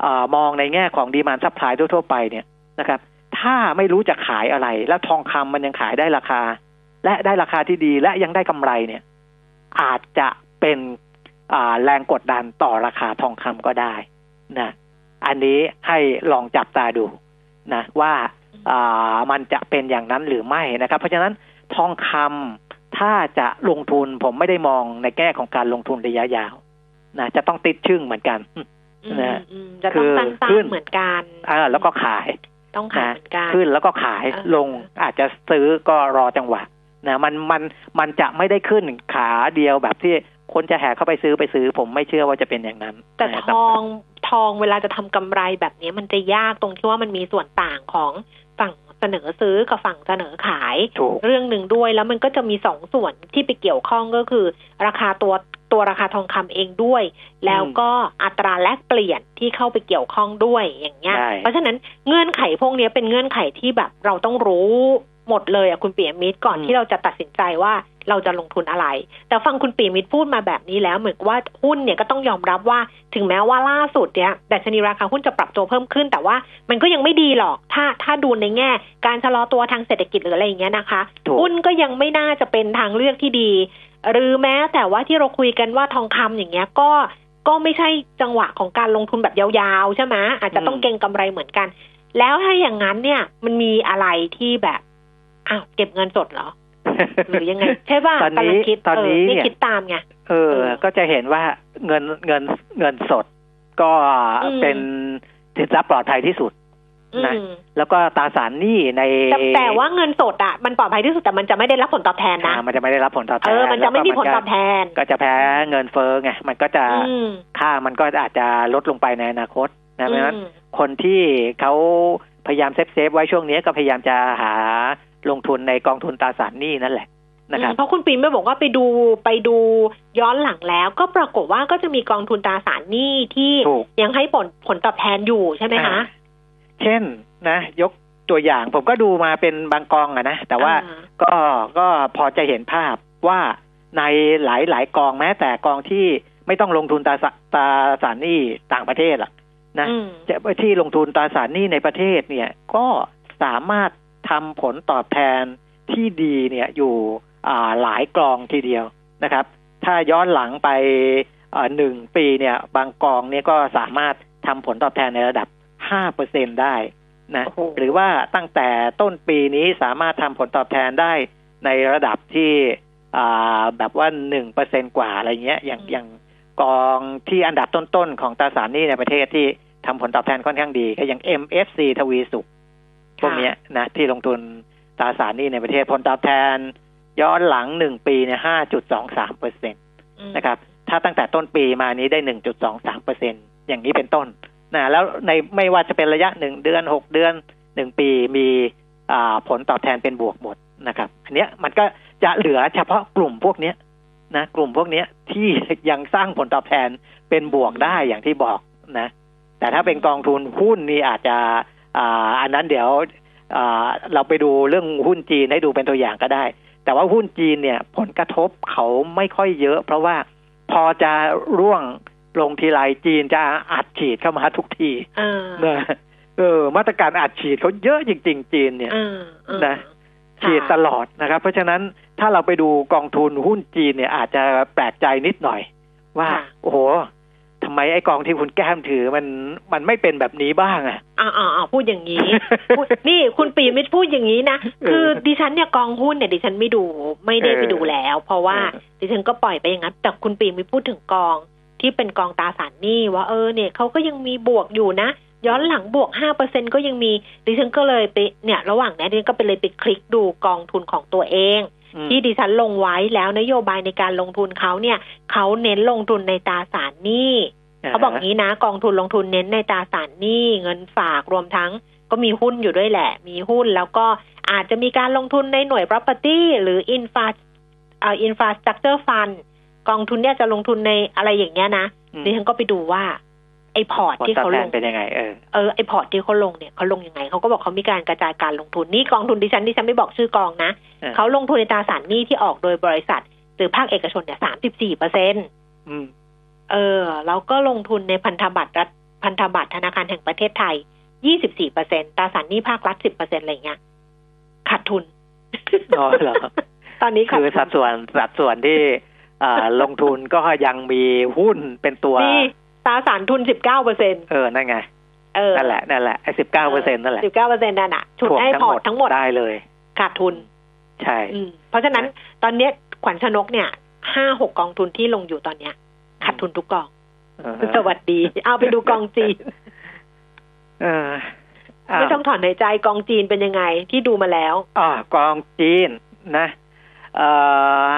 เออมองในแง่ของ demand supply ทั่วๆไปเนี่ยนะครับ ถ้าไม่รู้จะขายอะไร แล้วทองคำมันยังขายได้ราคา และได้ราคาที่ดีและยังได้กำไรเนี่ย อาจจะเป็นอ่าแรงกดดันต่อราคาทองคำก็ได้นะอันนี้ให้ลองจับตาดูนะว่าอ่ามันจะเป็นอย่างนั้นหรือไม่นะครับ เพราะฉะนั้น ทองคำถ้าจะลงทุนผมไม่ได้มองในแง่ของการลงทุนระยะยาวนะจะต้องติดชึ่งเหมือนกันอืมนะอืมจะต้องตั้งคือขึ้ตั้นงเหมือนกันอ่าแล้วก็ขายต้องขายเหมือนกันขึ้นแล้วก็ขายเออลงอาจจะซื้อก็รอจังหวะนะมันมันมันจะไม่ได้ขึ้นขาเดียวแบบที่คนจะแห่เข้าไปซื้อไปซื้อ ผมไม่เชื่อว่าจะเป็นอย่างนั้น แต่นะทองทองเวลาจะทำกำไรแบบนี้มันจะยากตรงที่ว่ามันมีส่วนต่างของฝั่งเสนอซื้อกับฝั่งเสนอขายถูกเรื่องหนึ่งด้วย แล้วมันก็จะมีสองส่วนที่ไปเกี่ยวข้องก็คือ ราคาตัวตัวราคาทองคำเองด้วย แล้วก็อัตราแลกเปลี่ยนที่เข้าไปเกี่ยวข้องด้วยอย่างเงี้ยใช่เพราะฉะนั้นเงื่อนไขพวกนี้เป็นเงื่อนไขที่แบบเราต้องรู้หมดเลยอะคุณปียมิตรก่อนที่เราจะตัดสินใจว่า เราจะลงทุนอะไร แต่ฟังคุณปียมิตรพูดมาแบบนี้แล้วเหมือนกับว่าหุ้นเนี่ยก็ต้องยอมรับว่าถึงแม้ว่าล่าสุดเนี่ยดัชนีราคาหุ้นจะปรับตัวเพิ่มขึ้น แต่ว่ามันก็ยังไม่ดีหรอก ถ้าถ้าดูในแง่ การชะลอตัวทางเศรษฐกิจหรืออะไรอย่างเงี้ยนะคะถูกหุ้นก็ยังไม่น่าจะเป็นทางเลือกที่ดี หรือแม้แต่ว่าที่เราคุยกันว่าทองคำอย่างเงี้ยก็ก็ไม่ใช่จังหวะของการลงทุนแบบยาวๆใช่ไหมอาจจะต้องอืมเก็งกำไรเหมือนกัน แล้วถ้าอย่างนั้นเนี่ยมันมีอะไรที่แบบอ้าวเก็บเงินสดเหรอ หรือยังไง ใช่ป่ะตอนนี้กำลังคิดตอนนี้เนี่เนี่ยคิดตามไงเออเออ ก็จะเห็นว่าเงินเงินเงินสดก็อืมเป็นสินทรัพย์ปลอดภัยที่สุดนะอืมแล้วก็ตราสารหนี้ในแต่แต่ว่าเงินสดอะมันปลอดภัยที่สุดแต่มันจะไม่ได้รับผลตอบแทนนะอ่ามันจะไม่ได้รับผลตอบแทนเออมันจะไม่มีผลตอบแล้วก็แทน ก็จะแพ้เงินเฟ้อไงมันก็จะอืมค่ามันก็อาจจะลดลงไปในอนาคตนะเพราะฉะนั้นอืมคนที่เขาพยายาม save save ไว้ช่วงนี้ก็พยายามจะหา ลงทุนในกองทุนตราสารหนี้นั่นแหละนะครับเพราะคุณปีมไม่บอกว่าไปดูไปดูย้อนหลังแล้ว ก็ปรากฏว่าก็จะมีกองทุนตราสารหนี้ที่ถูกยังให้ผลผลตอบแทนอยู่ใช่ไหมคะอ่าเช่นนะ ยกตัวอย่างผมก็ดูมาเป็นบางกองอะนะ แต่ว่าอ่าก็ก็พอจะเห็นภาพว่าในหลายหลายกองแม้ แต่กองที่ไม่ต้องลงทุนตราสาตราสารหนี้ต่างประเทศหรอกนะอืมจะที่ลงทุนตราสารหนี้ในประเทศเนี่ย ก็สามารถ ทำผลตอบแทนที่ดีเนี่ยอยู่อ่าหลายกองทีเดียวนะครับ ถ้าย้อนหลังไปเอ่อหนึ่งปีเนี่ยบางกองเนี่ยก็สามารถทำผลตอบแทนในระดับห้าเปอร์เซ็นได้นะโอ้โหหรือว่าตั้งแต่ต้นปีนี้สามารถทำผลตอบแทนได้ในระดับที่อ่าแบบว่าหนึ่งเปอร์เซ็นกว่าอะไรเงี้ยอย่างอย่างกองที่อันดับต้นๆของตราสารหนี้ในประเทศที่ทำผลตอบแทนค่อนข้างดีก็อย่าง MFC ทวีสุข พวกนี้นะที่ลงทุนตราสารหนี้ในประเทศผลตอบแทน ย้อนหลังหนึ่งปีเนี่ยห้าจุดสองสามเปอร์เซ็นตนะครับ ถ้าตั้งแต่ต้นปีมานี้ได้หนึ่งจุดสองสามเปอร์เซ็นอย่างนี้เป็นต้นนะแล้วในไม่ว่าจะเป็นระยะหนึ่งเดือนหกเดือนหนึ่งปีมีอ่าผลตอบแทนเป็นบวกหมดนะครับ อันเนี้ยมันก็จะเหลือเฉพาะกลุ่มพวกเนี้ยนะกลุ่มพวกเนี้ยที่ยังสร้างผลตอบแทนเป็นบวกได้อย่างที่บอกนะ แต่ถ้าเป็นกองทุนหุ้นนี่อาจจะ อ่าอันนั้นเดี๋ยวอ่าเราไปดูเรื่องหุ้นจีนให้ดูเป็นตัวอย่างก็ได้ แต่ว่าหุ้นจีนเนี่ยผลกระทบเขาไม่ค่อยเยอะ เพราะว่าพอจะร่วงลงทีไรจีนจะอัดฉีดเข้ามาทุกทีเออนะเออ มาตรการอัดฉีดเขาเยอะจริง ๆ จีนเนี่ยเออเออนะค่ะฉีดตลอดนะครับ เพราะฉะนั้นถ้าเราไปดูกองทุนหุ้นจีนเนี่ยอาจจะแปลกใจนิดหน่อย ว่าค่ะโอ้โห ทำไมไอ้กองที่คุณแก้มถือมันมันไม่เป็นแบบนี้บ้างอะอ่าอ่าอ่าพูดอย่างนี้พูดนี่คุณปีมิตรพูดอย่างนี้นะเออคือดิฉันเนี่ยกองหุ้นเนี่ยดิฉันไม่ดูไม่ได้เออไปดูแล้ว เพราะว่าเออดิฉันก็ปล่อยไปอย่างนั้นแต่คุณปีมิตรพูดถึงกองที่เป็นกองตราสารหนี้ว่าเออเนี่ยเขาก็ยังมีบวกอยู่นะ ย้อนหลังบวกห้าเปอร์เซ็นก็ยังมีดิฉันก็เลยไปเนี่ย ระหว่างนั้นดิฉันก็ไปเลยไปคลิกดูกองทุนของตัวเองอืมที่ดิฉันลงไว้แล้วนโยบายในการลงทุนเขาเนี่ยเขาเน้นลงทุนในตราสาร หนี้เขาบอกงี้นะ กองทุนลงทุนเน้นในตราสารหนี้เงินฝากรวมทั้งก็มีหุ้นอยู่ด้วยแหละ มีหุ้นแล้วก็อาจจะมีการลงทุนในหน่วย property หรือ infra เอ่อ infrastructure fund กองทุนเนี่ยจะลงทุนในอะไรอย่างเงี้ยนะอืมดิฉันก็ไปดูว่าไอ้พอร์ตที่เขาลงผลตอบแทนเป็นยังไงเออเออไอ้พอร์ตที่เขาลงเนี่ยเขาลงยังไงเขาก็บอกเขามีการกระจายการลงทุนนี่กองทุนดิฉันดิฉันไม่บอกชื่อกองนะเออเขาลงทุนในตราสารหนี้ที่ออกโดยบริษัท หรือภาคเอกชนเนี่ยสามสิบสี่เปอร์เซ็นอืม เออแล้วก็ลงทุนในพันธบัตรรัฐพันธบัตรธนาคารแห่งประเทศไทยยี่สิบสี่เปอร์เซ็นตราสารหนี้ภาครัฐสิบเปอร์เซ็นอะไรเงี้ย ขาดทุน อ๋อเหรอ ตอนนี้ขาคืดอทุสัดนส่วนสัดส่วนที่อ่าลงทุนก็ยังมีหุ้นเป็นตัวมีตราสารทุนสิบเก้าเปอร์เซ็นเออ นั่นไง เออ นั่นแหละ นั่นแหละ ไอ้สิบเก้าเปอร์เซ็นต์นั่นแหละสิบเก้าเปอร์เซ็นต์นั่นอะชุดถ่วงให้พอร์ตทั้งหมดได้เลย ขาดทุน ใช่อืมเพราะฉะนั้นตอนเนี้ยขวัญชนกเนี่ยห้าหกกองทุนที่ลงอยู่ตอนเนี้ยขาด ทุนทุกกองเออสวัสดี เอาไปดูกองจีนเอออ้าวไม่ต้องถอนหายใจกองจีนเป็นยังไงที่ดูมาแล้วอ๋อกองจีนนะเอ่อ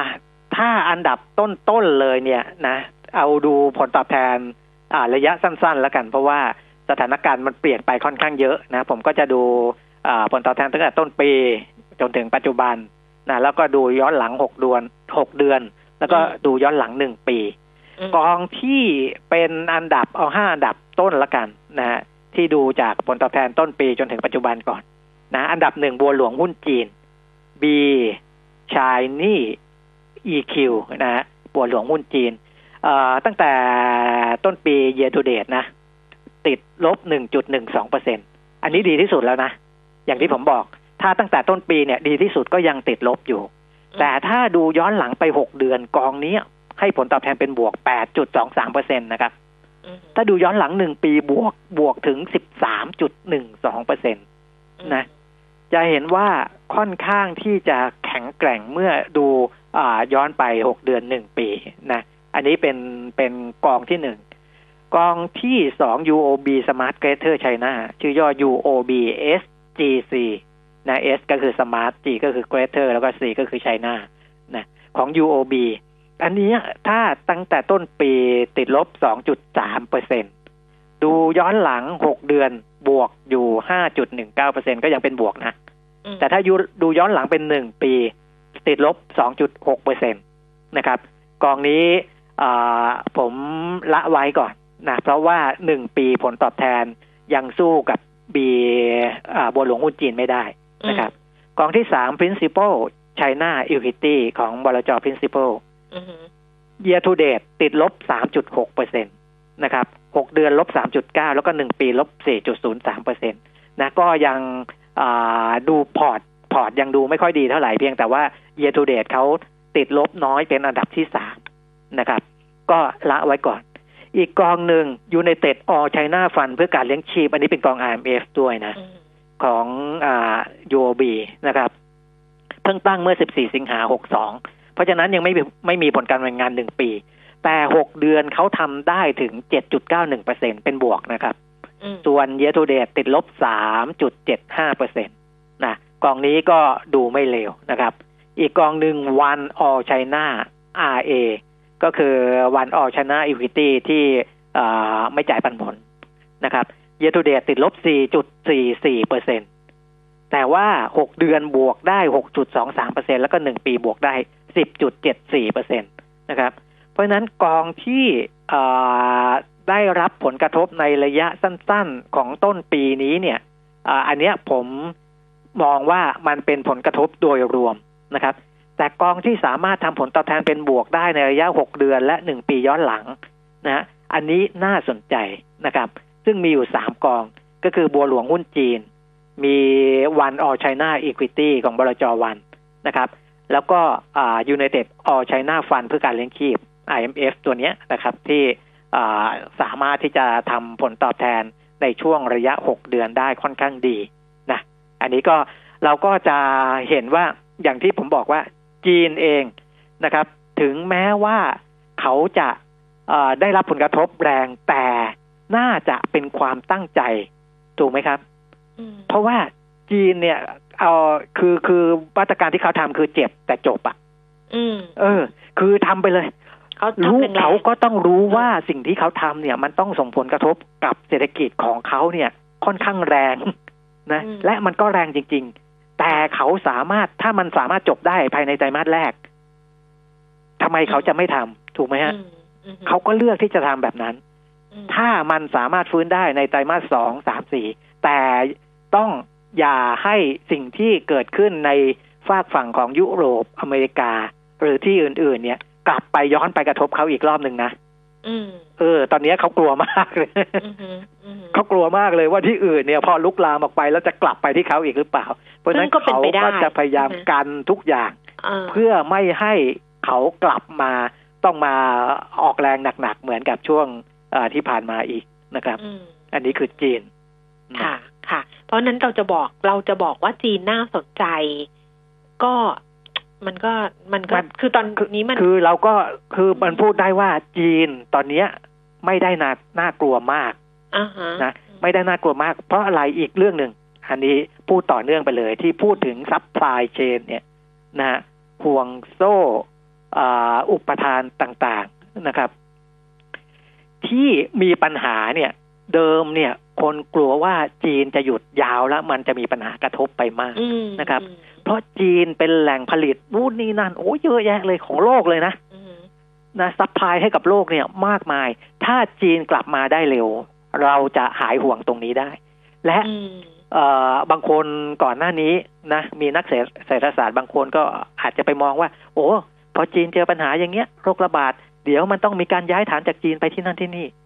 ถ้าอันดับต้นๆเลยเนี่ยนะ เอาดูผลตอบแทนอ่าระยะสั้นๆ แล้วกัน เพราะว่าสถานการณ์มันเปลี่ยนไปค่อนข้างเยอะนะ ผมก็จะดูอ่าผลตอบแทนตั้งแต่ต้นปีจนถึงปัจจุบันนะแล้วก็ดูย้อนหลังหกเดือนหกเดือน แล้วก็อืมดูย้อนหลังหนึ่งปีอืม กองที่เป็นอันดับเอาห้าอันดับต้นละกันนะฮะที่ดูจากผลตอบแทนต้นปีจนถึงปัจจุบันก่อนนะอันดับหนึ่งบัวหลวงหุ้นจีน B ชายนี่ EQ นะฮะบัวหลวงหุ้นจีนเอ่อตั้งแต่ต้นปี year to date นะ ติดลบ1.12เปอร์เซ็นอันนี้ดีที่สุดแล้วนะ อย่างที่ผมบอก ถ้าตั้งแต่ต้นปีเนี่ย ดีที่สุดก็ยังติดลบอยู่ แต่ถ้าดูย้อนหลังไป6เดือนกองนี้ ให้ผลตอบแทนเป็นบวก 8.23เปอร์เซ็นตนะครับอืมถ้าดูย้อนหลังหนึ่งปีบวกบวกถึง 13.12เปอร์เซ็นตนะ จะเห็นว่าค่อนข้างที่จะแข็งแกร่งเมื่อดูอ่าย้อนไป 6 เดือน 1 ปีนะ อันนี้เป็นเป็นกองที่หนึ่งกองที่สอง UOB Smart Greater China ชื่อย่อ UOB SGC นะ S ก็คือ Smart G ก็คือ Greater แล้วก็ C ก็คือ China นะของ UOB อันนี้ถ้าตั้งแต่ต้นปีติดลบ 2.3เปอร์เซ็นดูย้อนหลัง 6 เดือนบวกอยู่ 5.19เปอร์เซ็นก็ยังเป็นบวกนะอืมแต่ถ้ายูดูย้อนหลังเป็นหนึ่งปี ติดลบ 2.6เปอร์เซ็นตนะครับ กองนี้อ่าผมละไว้ก่อนนะเพราะว่าหนึ่งปีผลตอบแทนยังสู้กับบีอ่าบัวหลวงหุ้นจีนไม่ได้นะครับ กองที่สาม principal China equity ของบลจ principal อืม year to date ติดลบ3.6เปอร์เซ็นตนะครับ6เดือนลบ3.9แล้วก็1ปีลบ4.03เปอร์เซ็นตนะก็ยังอ่าดูพอร์ตพอร์ตยังดูไม่ค่อยดีเท่าไหร่เพียงแต่ว่า year to date เขาติดลบน้อยเป็นอันดับที่3นะครับ ก็ละไว้ก่อน อีกกองหนึ่ง United All China Fund เพื่อการเลี้ยงชีพ อันนี้เป็นกอง RMF ด้วยนะอืมของอ่า UOB นะครับ เพิ่งตั้งเมื่อ 14 สิงหา 62 เพราะฉะนั้นยังไม่มีไม่มีผลการดำเนินงานหนึ่งปี แต่6เดือนเขาทำได้ถึง7.91%เป็นบวกนะครับอืมส่วน year to date ติดลบ3.75%นะกองนี้ก็ดูไม่เลวนะครับ อีกกองหนึ่ง One All China RA ก็คือ One All China Equity ที่อ่าไม่จ่ายปันผลนะครับ year to date ติดลบ 4.44%แต่ว่า 6 เดือนบวกได้ 6.23%แล้วก็ 1 ปีบวกได้ 10.74%นะครับ เพราะฉะนั้นกองที่ได้รับผลกระทบในระยะสั้นๆของต้นปีนี้เนี่ยอันเนี้ยผมมองว่ามันเป็นผลกระทบโดยรวมนะครับ แต่กองที่สามารถทำผลตอบแทนเป็นบวกได้ในระยะ 6 เดือนและ 1 ปีย้อนหลังนะฮะอันนี้น่าสนใจนะครับ ซึ่งมีอยู่ 3 กองก็คือบัวหลวงหุ้นจีน มี One All China Equity ของบลจวันนะครับ แล้วก็อ่า United All China Fund เพื่อการเลี้ยงชีพ IMF ตัวเนี้ยนะครับที่อ่าสามารถที่จะทำผลตอบแทนในช่วงระยะ 6 เดือนได้ค่อนข้างดีนะอันนี้ก็เราก็จะเห็นว่าอย่างที่ผมบอกว่าจีนเองนะครับ ถึงแม้ว่าเขาจะเอ่อได้รับผลกระทบแรงแต่น่าจะเป็นความตั้งใจ ถูกไหมครับอืมเพราะว่าจีนเนี่ย เอาคือคือมาตรการที่เขาทำคือเจ็บแต่จบอะอืม เออ คือทำไปเลยเขาลูทำกแรงๆเขาก็ต้องรู้ว่าสิ่งที่เขาทำเนี่ย มันต้องส่งผลกระทบกับเศรษฐกิจของเขาเนี่ย ค่อนข้างแรงนะอืมและมันก็แรงจริงๆแต่แต่เขาสามารถถ้ามันสามารถจบได้ภายในไตรมาสแรกทำไมเขาจะไม่ทำถูกไหมฮะอืมอืมเขาก็เลือกที่จะทำแบบนั้นอืมถ้ามันสามารถฟื้นได้ในไตรมาสสองสามสี่แต่ต้อง อย่าให้สิ่งที่เกิดขึ้นในฝากฝั่งของยุโรปอเมริกา หรือที่อื่น ๆ เนี่ย กลับไปย้อนไปกระทบเขาอีกรอบหนึ่งนะอืมเออ ตอนนี้เขากลัวมากเลยอืมอืมอืมเขากลัวมากเลยว่าที่อื่นเนี่ย พอลุกลามออกไปแล้วจะกลับไปที่เขาอีกหรือเปล่า เพราะฉะนั้นซึ่งก็เป็นเขาไปได้ก็จะพยายามใช่ไหมกันทุกอย่างอ่าเพื่อไม่ให้เขากลับมาต้องมาออกแรงหนัก ๆ เหมือนกับช่วงเอ่อที่ผ่านมาอีกนะครับอืมอันนี้คือจีนค่ะ ค่ะ เพราะฉะนั้นเราจะบอกเราจะบอกว่าจีนน่าสนใจ ก็มันก็มันก็มันคือตอนนี้มันคือเราก็คือมันพูดได้ว่าจีนตอนเนี้ยไม่ได้น่าน่ากลัวมากอ่าฮะนะไม่ได้น่ากลัวมาก เพราะอะไรอีกเรื่องหนึ่งอันนี้พูดต่อเนื่องไปเลย ที่พูดถึงซัพพลายเชนเนี่ยนะฮะห่วงโซ่อ่าอุปทานต่าง ๆนะครับ ที่มีปัญหาเนี่ย เดิมเนี่ย คนกลัวว่าจีนจะหยุดยาวแล้วมันจะมีปัญหากระทบไปมากอืมนะครับ เพราะจีนเป็นแหล่งผลิตนู่นนี่นั่นโอ้เยอะแยะเลยของโลกเลยนะอืมนะ supply ให้กับโลกเนี่ยมากมาย ถ้าจีนกลับมาได้เร็ว เราจะหายห่วงตรงนี้ได้ และอืมเอ่อบางคนก่อนหน้านี้นะมีนักเศรษเศรษฐศาสตร์บางคนก็อาจจะไปมองว่า โอ้พอจีนเจอปัญหาอย่างเงี้ยโรคระบาด เดี๋ยวมันต้องมีการย้ายฐานจากจีนไปที่นั่นที่นี่แต่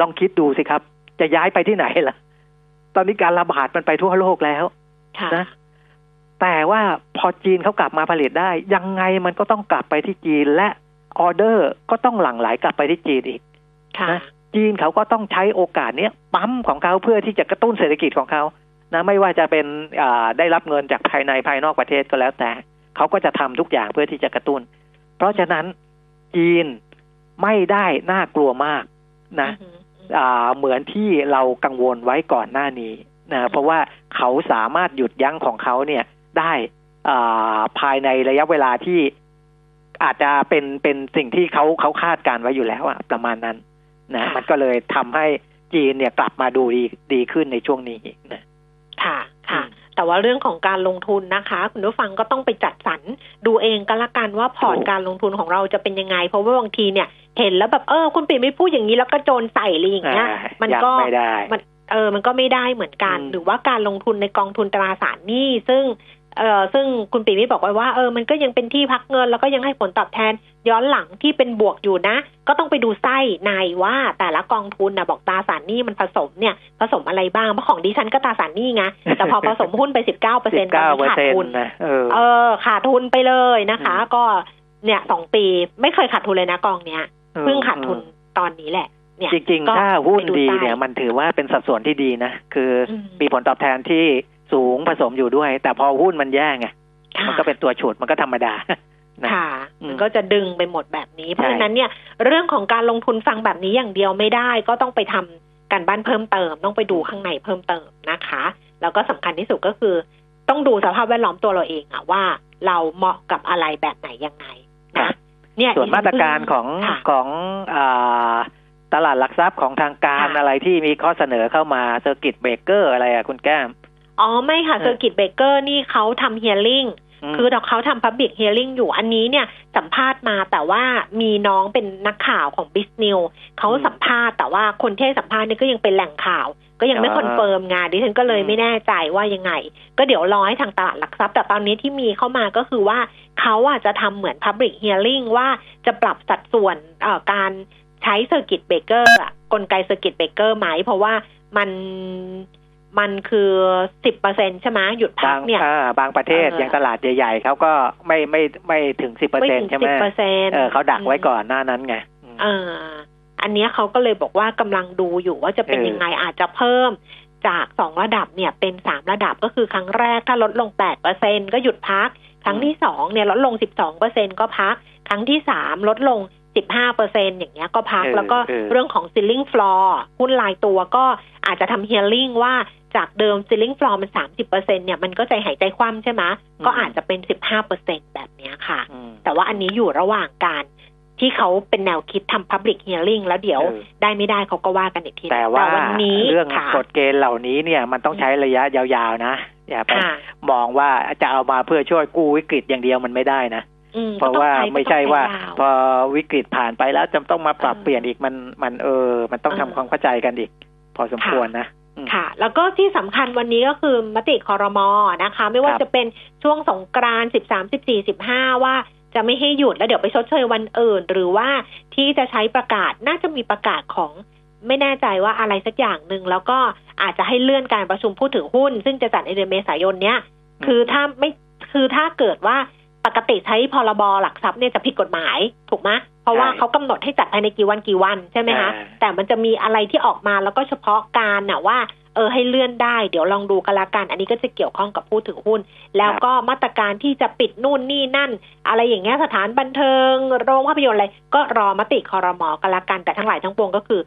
ลองคิดดูสิครับ จะย้ายไปที่ไหนล่ะ ตอนนี้การระบาดมันไปทั่วโลกแล้วค่ะนะแต่ว่าพอจีนเขากลับมาผลิตได้ ยังไงมันก็ต้องกลับไปที่จีนและออเดอร์ก็ต้องหลั่งไหลกลับไปที่จีนอีกค่ะนะจีนเขาก็ต้องใช้โอกาสเนี้ยปั๊มของเขาเพื่อที่จะกระตุ้นเศรษฐกิจของเขานะไม่ว่าจะเป็นอ่าได้รับเงินจากภายในภายนอกประเทศก็แล้วแต่เขาก็จะทำทุกอย่างเพื่อที่จะกระตุ้น เพราะฉะนั้นจีนไม่ได้น่ากลัวมากนะอืมอ่า เหมือนที่เรากังวลไว้ก่อนหน้านี้นะเพราะว่าเขาสามารถหยุดยั้งของเขาเนี่ยได้อ่าภายในระยะเวลาที่อาจจะเป็นเป็นสิ่งที่เขาเขาคาดการไว้อยู่แล้วอะประมาณนั้นนะค่ะมันก็เลยทำให้จีนเนี่ยกลับมาดูดีดีขึ้นในช่วงนี้นะค่ะค่ะอืม แต่ว่าเรื่องของการลงทุนนะคะ คุณผู้ฟังก็ต้องไปจัดสรรดูเองก็แล้วกันว่าพอร์ตถูกการลงทุนของเราจะเป็นยังไง เพราะว่าบางทีเนี่ย เห็นแล้วแบบเออ คุณปีไม่พูดอย่างนี้แล้วก็โจรใส่อะไรอย่างเงี้ยอ่ามันยังก็ไม่ได้มันเออมันก็ไม่ได้เหมือนกันอืมหรือว่าการลงทุนในกองทุนตราสารหนี้ซึ่ง เออซึ่งคุณปีมิบอกไว้ว่าเออมันก็ยังเป็นที่พักเงิน แล้วก็ยังให้ผลตอบแทน ย้อนหลังที่เป็นบวกอยู่นะ ก็ต้องไปดูไส้ในว่าแต่ละกองทุนนะบอกตราสารหนี้มันผสมเนี่ยผสมอะไรบ้างเพราะของดิฉันก็ตราสารหนี้ไงแต่พอผสมหุ้นไปสิบเก้าเปอร์สิเซ็นบต์ตอนเก้านี้เปอร์ขาดเซ็นทุนต์นะเออเออขาดทุนไปเลยนะคะอืมก็เนี่ยสองปีไม่เคยขาดทุนเลยนะกองเนี้ยเพิ่งขาดทุนตอนนี้แหละเนี่ยจริงก็ๆถ้าหุ้นไปดีไส้เนี่ยมันถือว่าเป็นสัดส่วนที่ดีนะ คืออืมมีผลตอบแทนที่ สูงผสมอยู่ด้วย แต่พอหุ้นมันแย่ไงค่ะมันก็เป็นตัวฉุดมันก็ธรรมดานะค่ะอืมมันก็จะดึงไปหมดแบบนี้ เพราะใช่ฉะนั้นเนี่ย เรื่องของการลงทุนฟังแบบนี้อย่างเดียวไม่ได้ ก็ต้องไปทำการบ้านเพิ่มเติม ต้องไปดูข้างในเพิ่มเติมนะคะ แล้วก็สำคัญที่สุดก็คือ ต้องดูสภาพแวดล้อมตัวเราเองอะว่า เราเหมาะกับอะไรแบบไหนยังไงนะครับเนี่ยส่วนมาตรการของค่ะของอ่าตลาดหลักทรัพย์ของทางการค่ะอะไรที่มีข้อเสนอเข้ามา circuit breaker อะไรอะคุณแก้ม อ๋อไม่ค่ะเออ circuit breaker นี่เขาทำ hearing อืมคือเขาทำ Public Hearing อยู่อันนี้เนี่ยสัมภาษณ์มาแต่ว่ามีน้องเป็นนักข่าวของ b i z n e w เขาอืมสัมภาษณ์แต่ว่าคนที่ให้สัมภาษณ์นี่ก็ยังเป็นแหล่งข่าว ก็ยังไม่อ่า confirm งานดิฉันก็เลยอืมไม่แน่ใจว่ายังไง ก็เดี๋ยวรอให้ทางตลาดหลักทรัพย์ แต่ตอนนี้ที่มีเข้ามาก็คือว่าเขาอะจะทำเหมือน Public Hearing ว่าจะปรับสัดส่วนเอ่อการใช้ circuit breaker กลไก circuit breaker ไหมเพราะว่ามัน มันคือสิบเปอร์เซ็นใช่ไหมหยุดพับากงเนี่ยอ่าบางประเทศเออออย่างตลาดใหญ่ๆเขาก็ไม่ไม่ไม่ถึงสิบเปอร์ไม่เซ็นถึงใช่ไหมสิบเปอร์เซ็นเออเขาดักไว้ก่อนหน้านั้นไงอืมเอออันเนี้ยเขาก็เลยบอกว่ากำลังดูอยู่ว่าจะเป็นเออยังไงอาจจะเพิ่มจากสองระดับเนี่ยเป็นสามระดับก็คือครั้งแรกถ้าลดลงแปดเปอร์เซ็นก็หยุดพัก ครั้งที่สองเนี่ยลดลงสิบสองเปอร์เซ็นก็พัก ครั้งที่สามลดลง สิบห้าเปอร์เซ็นอย่างเงี้ยก็พักเออแล้วก็เออเรื่องของ ceiling floor หุ้นรายตัวก็อาจจะทำ hearing ว่าจากเดิม ceiling floor มันสามสิบเปอร์เซ็นเนี่ยมันก็ใจหายใจคว่ำใช่ไหมก็อาจจะเป็นสิบห้าเปอร์เซ็นแบบเนี้ยค่ะอืมแต่ว่าอันนี้อยู่ระหว่างการที่เขาเป็นแนวคิดทำ Public Hearing แล้วเดี๋ยวเออได้ไม่ได้เขาก็ว่ากันอีกที แต่ว่าวันนี้เรื่องค่ะกฎเกณฑ์เหล่านี้เนี่ยมันต้องใช้ระยะยาวๆนะ อย่าไปค่ะมองว่าจะเอามาเพื่อช่วยกู้วิกฤตอย่างเดียวมันไม่ได้นะอืม เพราะว่าก็ต้องไม่ใช่ว่าก็ต้องพอวิกฤตผ่านไปแล้วจะต้องมาปรับเออเปลี่ยนอีกมันมันเออ มันต้องเออทำความเข้าใจกันอีก พอสมควรนะอืมค่ะ แล้วก็ที่สำคัญวันนี้ก็คือมติคอรมอนะคะ ไม่ว่าครับจะเป็นช่วงสงกรานต์สิบสามสิบสี่สิบห้าว่าจะไม่ให้หยุดแล้วเดี๋ยวไปชดเชยวันอื่น หรือว่าที่จะใช้ประกาศน่าจะมีประกาศของไม่แน่ใจว่าอะไรสักอย่างหนึ่งแล้วก็อาจจะให้เลื่อนการประชุมผู้ถือหุ้น ซึ่งจะจัดในเดือนเมษายนเนี้ยคือถ้าไม่คือถ้าเกิดว่า ปกติใช้พรบหลักทรัพย์เนี่ยจะผิดกฎหมายถูกไหมเพราะว่าใช่เขากำหนดให้จัดภายในกี่วันกี่วันใช่ไหมคะอ่าแต่มันจะมีอะไรที่ออกมาแล้วก็เฉพาะการน่ะว่าเออให้เลื่อนได้เดี๋ยวลองดูกันละกัน อันนี้ก็จะเกี่ยวข้องกับผู้ถือหุ้น แล้วก็มาตรการที่จะปิดนู่นนี่นั่น อะไรอย่างเงี้ยสถานบันเทิง โรงภาพยนตร์อะไรก็รอมติคอรมอกันละกันแต่ทั้งหลายทั้งปวงก็คือ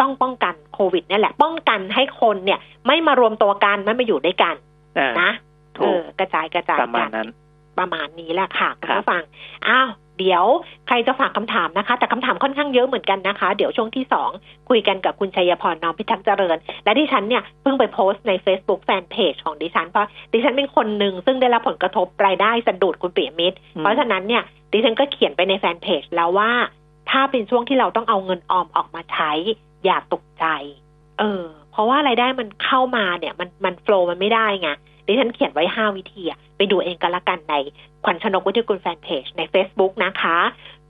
ต้องป้องกันโควิดนี่แหละ ป้องกันให้คนเนี่ย ไม่มารวมตัวกันไม่มาอยู่ด้วยกันอ่านะถูเอกอกระจายกระจายประมาณกันนั้น ประมาณนี้แหละค่ะคุณครับผู้ฟังอ้าวเดี๋ยวใครจะฝากคำถามนะคะ แต่คำถามค่อนข้างเยอะเหมือนกันนะคะ เดี๋ยวช่วงที่สองคุยกันกับคุณชัยพรน้อมพิทักษ์เจริญ และดิฉันเนี่ยเพิ่งไปโพสต์ใน Facebook แฟนเพจของดิฉัน เพราะดิฉันเป็นคนหนึ่งซึ่งได้รับผลกระทบรายได้สะดุดคุณเปียมิตรอืมเพราะฉะนั้นเนี่ยดิฉันก็เขียนไปในแฟนเพจแล้วว่า ถ้าเป็นช่วงที่เราต้องเอาเงินออมออกมาใช้ อย่าตกใจ เออ เพราะว่ารายได้มันเข้ามาเนี่ย มันมันโฟล์มันไม่ได้ไง ดิฉันเขียนไว้ห้าวิธีอะไปดูเองกันละกันในขวัญชนกวิทยกุลแฟนเพจใน Facebook นะคะ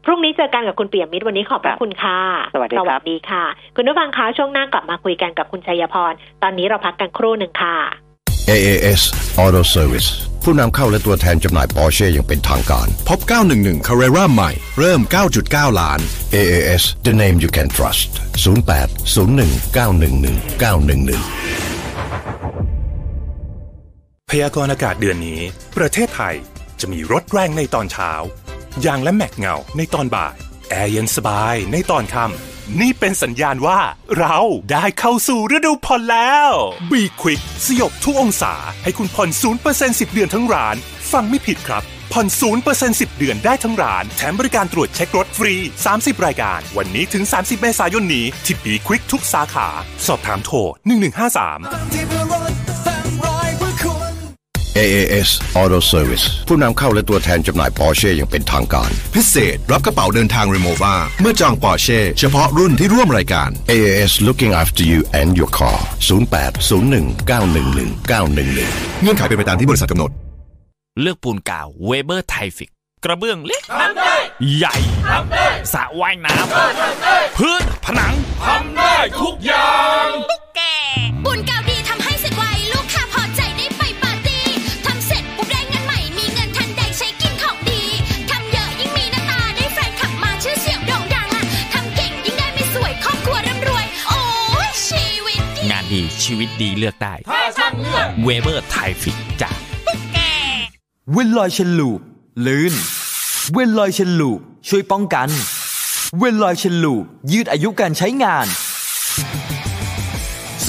พรุ่งนี้เจอกันกับคุณเปียมิตรวันนี้ขอบพครัระบคุณค่ะ สวัสดีครับสวัสดีค่ะ คุณผู้ฟังคะช่วงหน้ากลับมาคุยกันกับคุณชัยพร ตอนนี้เราพักกันครู่หนึ่งค่ะ AAS Auto Service ผู้นำเข้าและตัวแทนจำหน่าย Porsche อย่างเป็นทางการ พบ 911 Carrera ใหม่ เริ่ม 9.9 ล้าน AAS the name you can trust 0801911911 พยากรณ์อากาศเดือนนี้ ประเทศไทยจะมีรถแรงในตอนเช้า ยางและแม็กเงาในตอนบ่าย แอร์เย็นสบายในตอนค่ำ นี่เป็นสัญญาณว่าเราได้เข้าสู่ฤดูผ่อนแล้ว Be Quick สยบทุกองศาให้คุณผ่อน 0% 10 เดือนทั้งร้าน ฟังไม่ผิดครับ ผ่อน 0% 10 เดือนได้ทั้งร้าน แถมบริการตรวจเช็ครถฟรี 30 รายการ วันนี้ถึง 30 เมษายนนี้ ที่ Be Quick ทุกสาขา สอบถามโทร1153 AAS Auto Service ผู้นำเข้าและตัวแทนจำหน่าย Porsche อย่างเป็นทางการ พิเศษ รับกระเป๋าเดินทาง Rimowa เมื่อจองปอร์เช่เฉพาะรุ่นที่ร่วมรายการ AAS looking after you and your car 0801911911 เงื่อนไขเป็นไปตามที่บริษัทกำหนด เลือกปูนกาวเวเบอร์ไทล์ฟิกซ์กระเบื้องเล็กทำได้ใหญ่ทำได้สระว่ายน้ำพื้นผนังทำได้ทุกอย่างตุ๊กแกบุญกาวดี ดีชีวิตดีเลือกได้ ถ้าช่างเลือก เวเบอร์ไทฟิกจากเวนลอยเชนลูปลื่น เวนลอยเชนลูปช่วยป้องกัน เวนลอย Chain Lube ยืดอายุการใช้งานส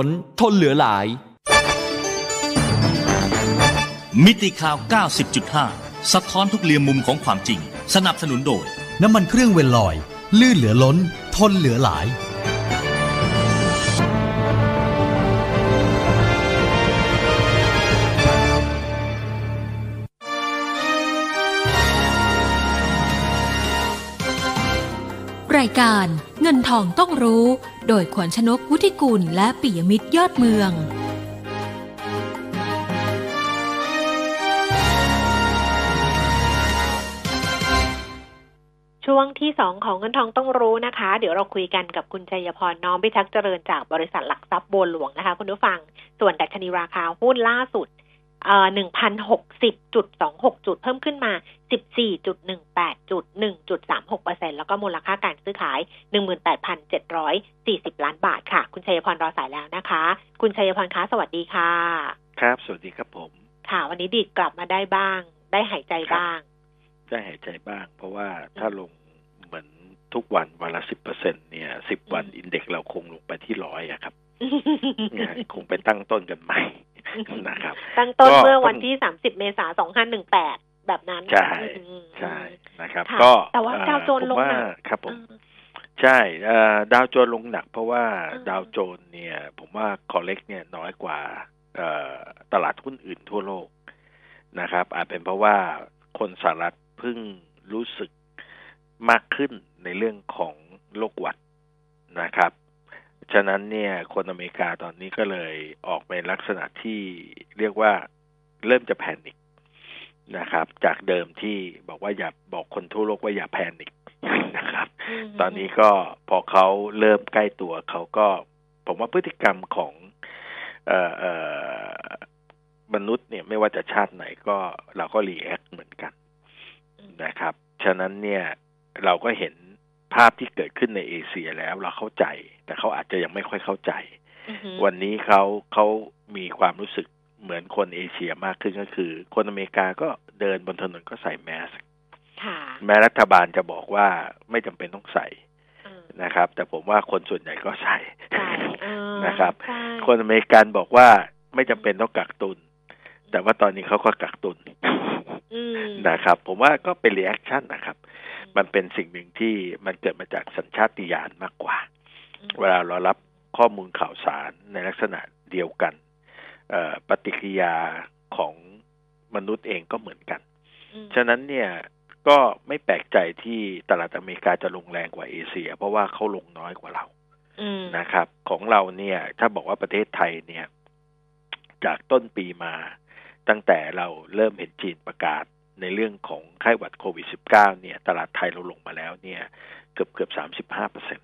นทนเหลือหลาย มิติข่าว 90.5 สะท้อนทุกเหลี่ยมมุมของความจริง สนับสนุนโดย น้ำมันเครื่องเวนลอย ลื่นเหลือล้น ทนเหลือหลาย รายการเงินทองต้องรู้ โดยขวัญชนกวุฒิกุลและปิยมิตรยอดเมือง ช่วงที่สองของเงินทองต้องรู้นะคะ เดี๋ยวเราคุยกันกับคุณชัยพรน้อมพิทักษ์เจริญจากบริษัทหลักทรัพย์บัวหลวงนะคะ คุณผู้ฟัง ส่วนดัชนีราคาหุ้นล่าสุดเอ่อหนึ่งพันหกสิบจุดสองหกจุดเพิ่มขึ้นมา สิบสี่จุดหนึ่งแปดจุดหนึ่งจุดสามหกเปอร์เซ็นแล้วก็มูลค่าการซื้อขายหนึ่งหมื่นแปดพันเจ็ดร้อยสี่สิบล้านบาทค่ะ คุณชัยพรรอสายแล้วนะคะ คุณชัยพรคะสวัสดีค่ะ ครับ สวัสดีครับผม ค่ะ วันนี้ดีดกลับมาได้บ้าง ได้หายใจบ้าง ได้หายใจบ้าง เพราะว่าถ้าลงเหมือนทุกวันวันละสิบเปอร์เซ็นเนี่ยสิบวันอินเด็กซ์เราคงลงไปที่ร้อยอะครับเนี่ยคงไปตั้งต้นกันใหม่นะครับ ตั้งต้นก็เมื่อวันที่สามสิบเมษาสองห้าหนึ่งแปด แบบนั้น ใช่อืมใช่นะครับค่ะก็แต่ว่าเอ่อดาวโจนส์ลงผมว่าหนักครับผมใช่เอ่อดาวโจนส์ลงหนักเพราะว่าอืมดาวโจนส์เนี่ย ผมว่าคอเล็กเนี่ยน้อยกว่าเอ่อตลาดหุ้นอื่นทั่วโลกนะครับ อาจเป็นเพราะว่าคนสหรัฐเพิ่งรู้สึกมากขึ้นในเรื่องของโรคหวัดนะครับ ฉะนั้นเนี่ยคนอเมริกาตอนนี้ก็เลยออกเป็นลักษณะที่เรียกว่าเริ่มจะแพนิค นะครับ จากเดิมที่บอกว่าอย่าบอกคนทั่วโลกว่าอย่าแพนิคนะครับ ตอนนี้ก็พอเขาเริ่มใกล้ตัวเขาก็ ผมว่าพฤติกรรมของเอ่อเอ่อมนุษย์เนี่ยไม่ว่าจะชาติไหนก็เราก็รีแอคเหมือนกันนะครับ ฉะนั้นเนี่ยเราก็เห็นภาพที่เกิดขึ้นในเอเชียแล้วเราเข้าใจ แต่เขาอาจจะยังไม่ค่อยเข้าใจอือฮึวันนี้เขาเขามีความรู้สึก เหมือนคนเอเชียมากขึ้นก็คือ คนอเมริกาก็เดินบนถนนก็ใส่แมสค่ะแม้รัฐบาลจะบอกว่าไม่จำเป็นต้องใส่นะครับ แต่ผมว่าคนส่วนใหญ่ก็ใส่เออนะครับใช่คนอเมริกันบอกว่าไม่จำเป็นต้องกักตุน แต่ว่าตอนนี้เขาก็กักตุนอืมนะครับ ผมว่าก็เป็น reaction นะครับ มันเป็นสิ่งหนึ่งที่มันเกิดมาจากสัญชาติญาณมากกว่า เวลาเรารับข้อมูลข่าวสารในลักษณะเดียวกันเอ่อ ปฏิกิริยาของมนุษย์เองก็เหมือนกัน ฉะนั้นเนี่ยก็ไม่แปลกใจที่ตลาดอเมริกาจะลงแรงกว่าเอเชีย เพราะว่าเขาลงน้อยกว่าเราอืมนะครับ ของเราเนี่ย ถ้าบอกว่าประเทศไทยเนี่ย จากต้นปีมา ตั้งแต่เราเริ่มเห็นจีนประกาศในเรื่องของไข้หวัดโควิด -19 เนี่ย ตลาดไทยเราลงมาแล้วเนี่ย เกือบเกือบสามสิบห้าเปอร์เซ็นต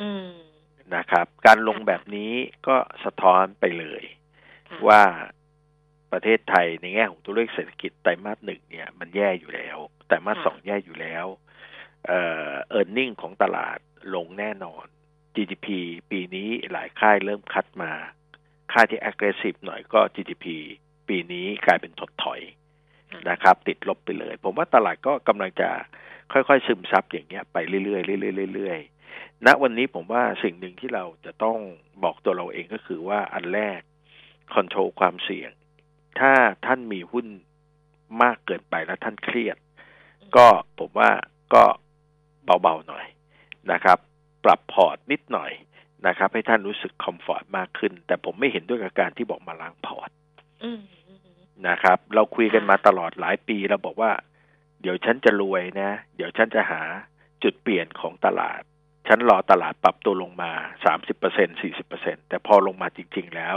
อืมนะครับ การลงแบบนี้ก็สะท้อนไปเลย ว่าประเทศไทยในแง่ของตัวเลขเศรษฐกิจไตรมาสหนึ่งเนี่ย มันแย่อยู่แล้วไตรมาสสองแย่อยู่แล้ว เอ่อเออร์เน็งของตลาดลงแน่นอน GDP ปีนี้หลายค่ายเริ่มคัดมา ค่ายที่ aggressive หน่อยก็ GDP ปีนี้กลายเป็นถดถอยนะครับ ติดลบไปเลย ผมว่าตลาดก็กำลังจะค่อยๆ ซึมซับอย่างเงี้ยไปเรื่อยๆเรื่อยๆเรื่อยๆณวันนี้ผมว่าสิ่งหนึ่งที่เราจะต้องบอกตัวเราเองก็คือว่าอันแรก คอนโทรลความเสี่ยง ถ้าท่านมีหุ้นมากเกินไปแล้วท่านเครียด ก็ผมว่าก็เบาๆหน่อยนะครับ ปรับพอร์ตนิดหน่อยนะครับ ให้ท่านรู้สึก comfort มากขึ้น แต่ผมไม่เห็นด้วยกับการที่บอกมาล้างพอร์ตอืมนะครับ เราคุยกันมาตลอดหลายปีเราบอกว่า เดี๋ยวฉันจะรวยนะ เดี๋ยวฉันจะหาจุดเปลี่ยนของตลาด ฉันรอตลาดปรับตัวลงมาสามสิบเปอร์เซ็นสี่สิบเปอร์เซ็นแต่พอลงมาจริง ๆ แล้ว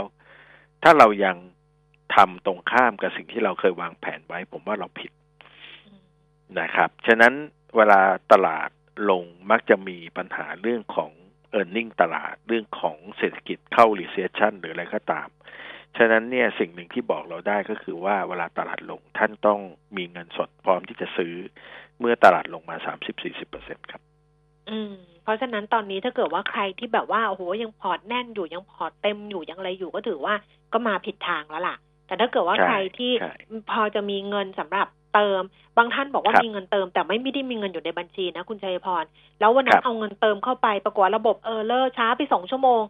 ถ้าเรายังทำตรงข้ามกับสิ่งที่เราเคยวางแผนไว้ ผมว่าเราผิดนะครับฉะนั้นเวลาตลาดลงมักจะมีปัญหาเรื่องของ e a r n i n g ตลาดเรื่องของเศรษฐกิจเข้า recession หรืออะไรก็ตาม ฉะนั้นเนี่ยสิ่งหนึ่งที่บอกเราได้ก็คือว่าเวลาตลาดลงท่านต้องมีเงินสดพร้อมที่จะซื้อ เมื่อตลาดลงมาสามสิบสี่สิบเปอร์เซ็นครับ อืม ราะฉะนั้นตอนนี้ถ้าเกิดว่าใครที่แบบว่าโอ้โหยังพอร์ตแน่นอยู่ยังพอร์ตเต็มอยู่ยังอะไรอยู่ก็ถือว่าก็มาผิดทางแล้วล่ะ แต่ถ้าเกิดว่าใช่ใครที่ใช่พอจะมีเงินสำหรับเติม บางท่านบอกว่าครับมีเงินเติม แต่ไม่ไม่ได้มีเงินอยู่ในบัญชีนะคุณชัยพร แล้ววันนั้นครับเอาเงินเติมเข้าไปปรากฏว่าระบบ error ช้าไปสองชั่วโมง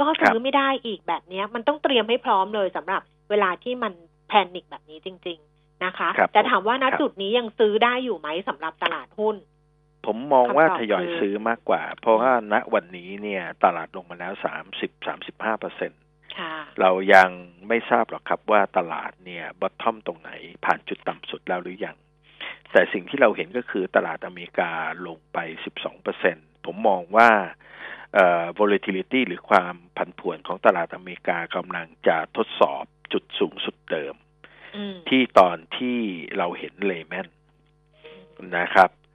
ก็ซื้อไม่ได้อีกแบบเนี้ยมันต้องเตรียมให้พร้อมเลยสำหรับเวลาที่มัน panic แบบนี้จริง ๆนะคะครับแต่ถามว่าณครับจุดนี้ยังซื้อได้อยู่ไหมสำหรับตลาดหุ้น ผมมองว่าคำตอบคือทยอยซื้อมากกว่า เพราะว่าณวันนี้เนี่ยตลาดลงมาแล้วสามสิบสามสิบห้าเปอร์เซ็นตค่ะเรายังไม่ทราบหรอกครับว่าตลาดเนี่ย bottom ตรงไหนผ่านจุดต่ำสุดแล้วหรือยัง แต่สิ่งที่เราเห็นก็คือตลาดอเมริกาลงไป 12เปอร์เซ็นผมมองว่าเอ่อ volatility หรือความผันผวนของตลาดอเมริกากำลังจะทดสอบจุดสูงสุดเดิมอืมที่ตอนที่เราเห็น Lehman นะครับเอ่อ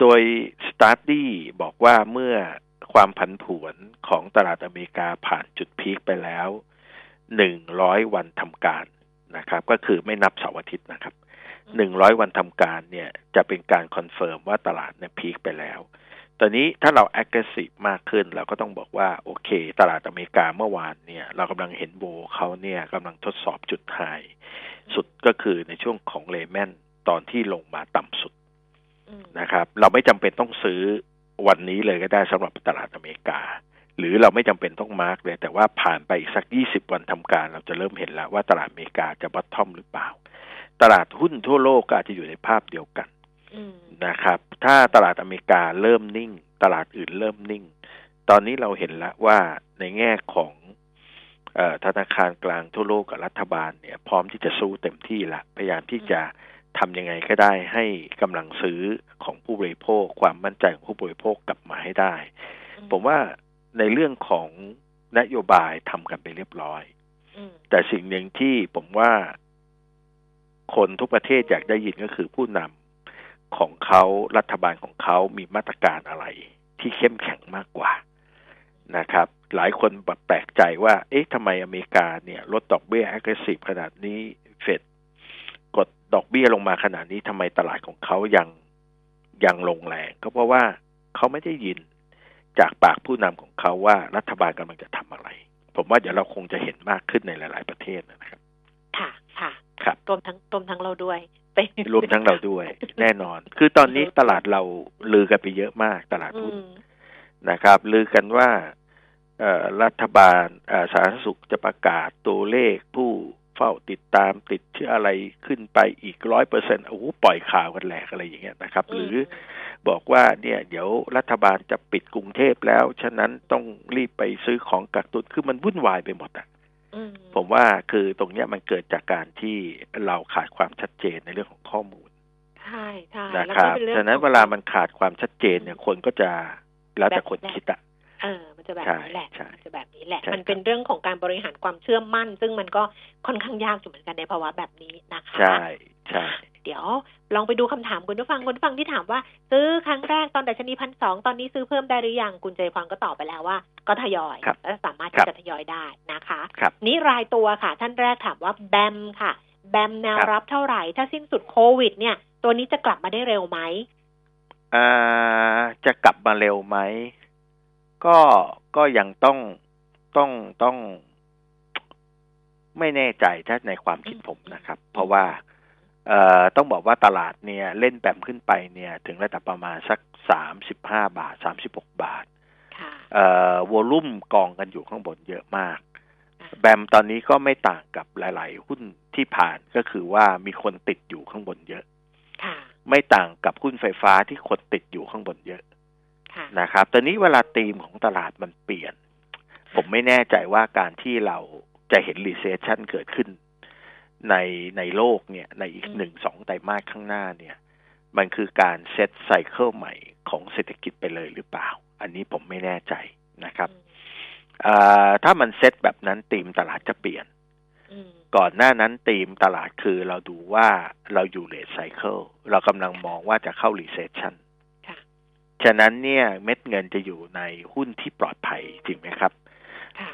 โดยสตาร์ดี้บอกว่าเมื่อความผันผวนของตลาดอเมริกาผ่านจุด peak ไปแล้วหนึ่งร้อยวันทำการนะครับ ก็คือไม่นับเสาร์อาทิตย์นะครับหนึ่งร้อยวันทำการเนี่ยจะเป็นการ confirm ว่าตลาดเนี่ย peak ไปแล้ว ตอนนี้ถ้าเรา aggressive มากขึ้น เราก็ต้องบอกว่า โอเค ตลาดอเมริกาเมื่อวานเนี่ย เรากำลังเห็น vol เขาเนี่ยกำลังทดสอบจุด high สุดก็คือในช่วงของ Lehmanตอนที่ลงมาต่ำสุด นะครับ เราไม่จำเป็นต้องซื้อวันนี้เลยก็ได้สำหรับตลาดอเมริกา หรือเราไม่จำเป็นต้องมาร์กเลย แต่ว่าผ่านไปอีกสักยี่สิบวันทำการ เราจะเริ่มเห็นแล้วว่าตลาดอเมริกาจะบัตทอมหรือเปล่า ตลาดหุ้นทั่วโลกก็อาจจะอยู่ในภาพเดียวกันนะครับ ถ้าตลาดอเมริกาเริ่มนิ่ง ตลาดอื่นเริ่มนิ่ง ตอนนี้เราเห็นแล้วว่าในแง่ของเอธนาคารกลางทั่วโลกกับรัฐบาลเนี่ย พร้อมที่จะสู้เต็มที่ละพยายามที่จะ ทำยังไงก็ได้ให้กำลังซื้อของผู้บริโภค ความมั่นใจของผู้บริโภคกลับมาให้ได้ ผมว่าในเรื่องของนโยบายทำกันไปเรียบร้อย แต่สิ่งหนึ่งที่ผมว่าคนทุกประเทศอยากได้ยินก็คือผู้นำของเขารัฐบาลของเขามีมาตรการอะไร ที่เข้มแข็งมากกว่านะครับ หลายคนแบบแปลกใจว่า เอ๊ะทำไมอเมริกาเนี่ยลดดอกเบี้ย aggressive ขนาดนี้เฟดก ดดอกเบี้ยลงมาขนาดนี้ทำไมตลาดของเขายังยังลงแรงก็เพราะว่าเขาไม่ได้ยินจากปากผู้นำของเขาว่ารัฐบาลกำลังจะทำอะไร ผมว่าเดี๋ยวเราคงจะเห็นมากขึ้นในหลาย ๆประเทศนะครับ ค่ะค่ะครับรวมทั้งรวมทั้งเราด้วยรวมทั้งเราด้วย แน่นอน คือตอนนี้ตลาดเราลือกันไปเยอะมากตลาดหุ้นนะครับ ลือกันว่ารัฐบาลสาธารณสุขจะประกาศตัวเลขผู้ เฝ้าติดตามติดเชื้ออะไรขึ้นไปอีกร้อยเปอร์เซ็นต์โอ้โหปล่อยข่าวกันแหลกอะไรอย่างเงี้ยนะครับ หรือบอกว่าเนี่ยเดี๋ยวรัฐบาลจะปิดกรุงเทพแล้ว ฉะนั้นต้องรีบไปซื้อของกักตุนคือมันวุ่นวายไปหมดอะผมว่าคือตรงเนี้ยมันเกิดจากการที่เราขาดความชัดเจนในเรื่องของข้อมูลใช่ใช่นะครับฉะนั้นเวลามันขาดความชัดเจนเนี่ยคนก็จะแล้วแต่คนคิดอะ เออ มันจะแบบนี้แหละ มันจะแบบนี้แหละ มันเป็นเรื่องของการบริหารความเชื่อมั่น ซึ่งมันก็ค่อนข้างยากอยู่เหมือนกันในภาวะแบบนี้นะคะ ใช่ใช่เดี๋ยวลองไปดูคำถามคุณผู้ฟังคุณผู้ฟังที่ถามว่า ซื้อครั้งแรกตอนดัชนีพันสองตอนนี้ซื้อเพิ่มได้หรือยังคุณเจพรก็ตอบไปแล้วว่า ก็ทยอยและสามารถที่จะทยอยได้นะคะนี้รายตัวค่ะ ท่านแรกถามว่าแบมค่ะ แบมแนวรับเท่าไหร่ ถ้าสิ้นสุดโควิด เนี่ย ตัวนี้จะกลับมาได้เร็วไหมอ่าจะกลับมาเร็วไหม ก็ก็ยังต้องต้องต้อง ไม่แน่ใจถ้าในความคิดผมนะครับ เพราะว่า เอ่อต้องบอกว่าตลาดเนี่ย เล่นแบมขึ้นไปเนี่ย ถึงระดับประมาณสักสามสิบห้าบาทสามสิบหกบาทเอ่อวอลุ่มกองกันอยู่ข้างบนเยอะมาก แบมตอนนี้ก็ไม่ต่างกับหลาย ๆ หุ้นที่ผ่านก็คือว่ามีคนติดอยู่ข้างบนเยอะไม่ต่างกับหุ้นไฟฟ้าที่คนติดอยู่ข้างบนเยอะ นะครับ ตอนนี้เวลาธีมของตลาดมันเปลี่ยน ผมไม่แน่ใจว่าการที่เราจะเห็น recession เกิดขึ้น ในในโลกเนี่ย ในอีกหนึ่งสองไตรมาสข้างหน้าเนี่ย มันคือการ set cycle ใหม่ของเศรษฐกิจไปเลยหรือเปล่า อันนี้ผมไม่แน่ใจนะครับถ้ามันเซตแบบนั้นธีมตลาดจะเปลี่ยน ก่อนหน้านั้นธีมตลาดคือเราดูว่าเราอยู่ late cycle เรากำลังมองว่าจะเข้า recession ฉะนั้นเนี่ยเม็ดเงินจะอยู่ในหุ้นที่ปลอดภัยจริงไหมครับ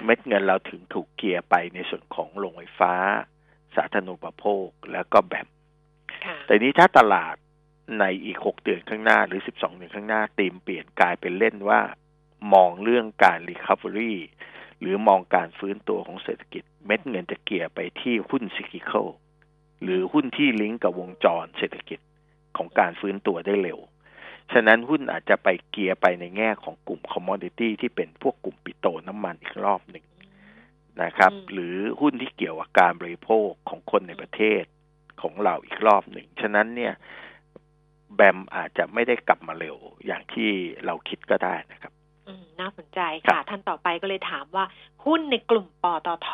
เม็ดเงินเราถึงถูกเกียร์ไปในส่วนของโรงไฟฟ้า สาธารณูปโภคแล้วก็แบบแต่นี้ถ้าตลาดในอีกหกเดือนข้างหน้าหรือสิบสองเดือนข้างหน้าตีมเปลี่ยนกลายเป็นเล่นว่ามองเรื่องการ recovery หรือมองการฟื้นตัวของเศรษฐกิจ เม็ดเงินจะเกียร์ไปที่หุ้น cyclical หรือหุ้นที่ลิงก์กับวงจรเศรษฐกิจของการฟื้นตัวได้เร็ว ฉะนั้นหุ้นอาจจะไปเกียร์ไปในแง่ของกลุ่ม commodity ที่เป็นพวกกลุ่มปิโตรน้ำมันอีกรอบหนึ่งนะครับ หรือหุ้นที่เกี่ยวกับการบริโภคของคนในประเทศของเราอีกรอบหนึ่ง ฉะนั้นเนี่ยแบมอาจจะไม่ได้กลับมาเร็วอย่างที่เราคิดก็ได้นะครับอืมน่าสนใจค่ะ ท่านต่อไปก็เลยถามว่าหุ้นในกลุ่มปตท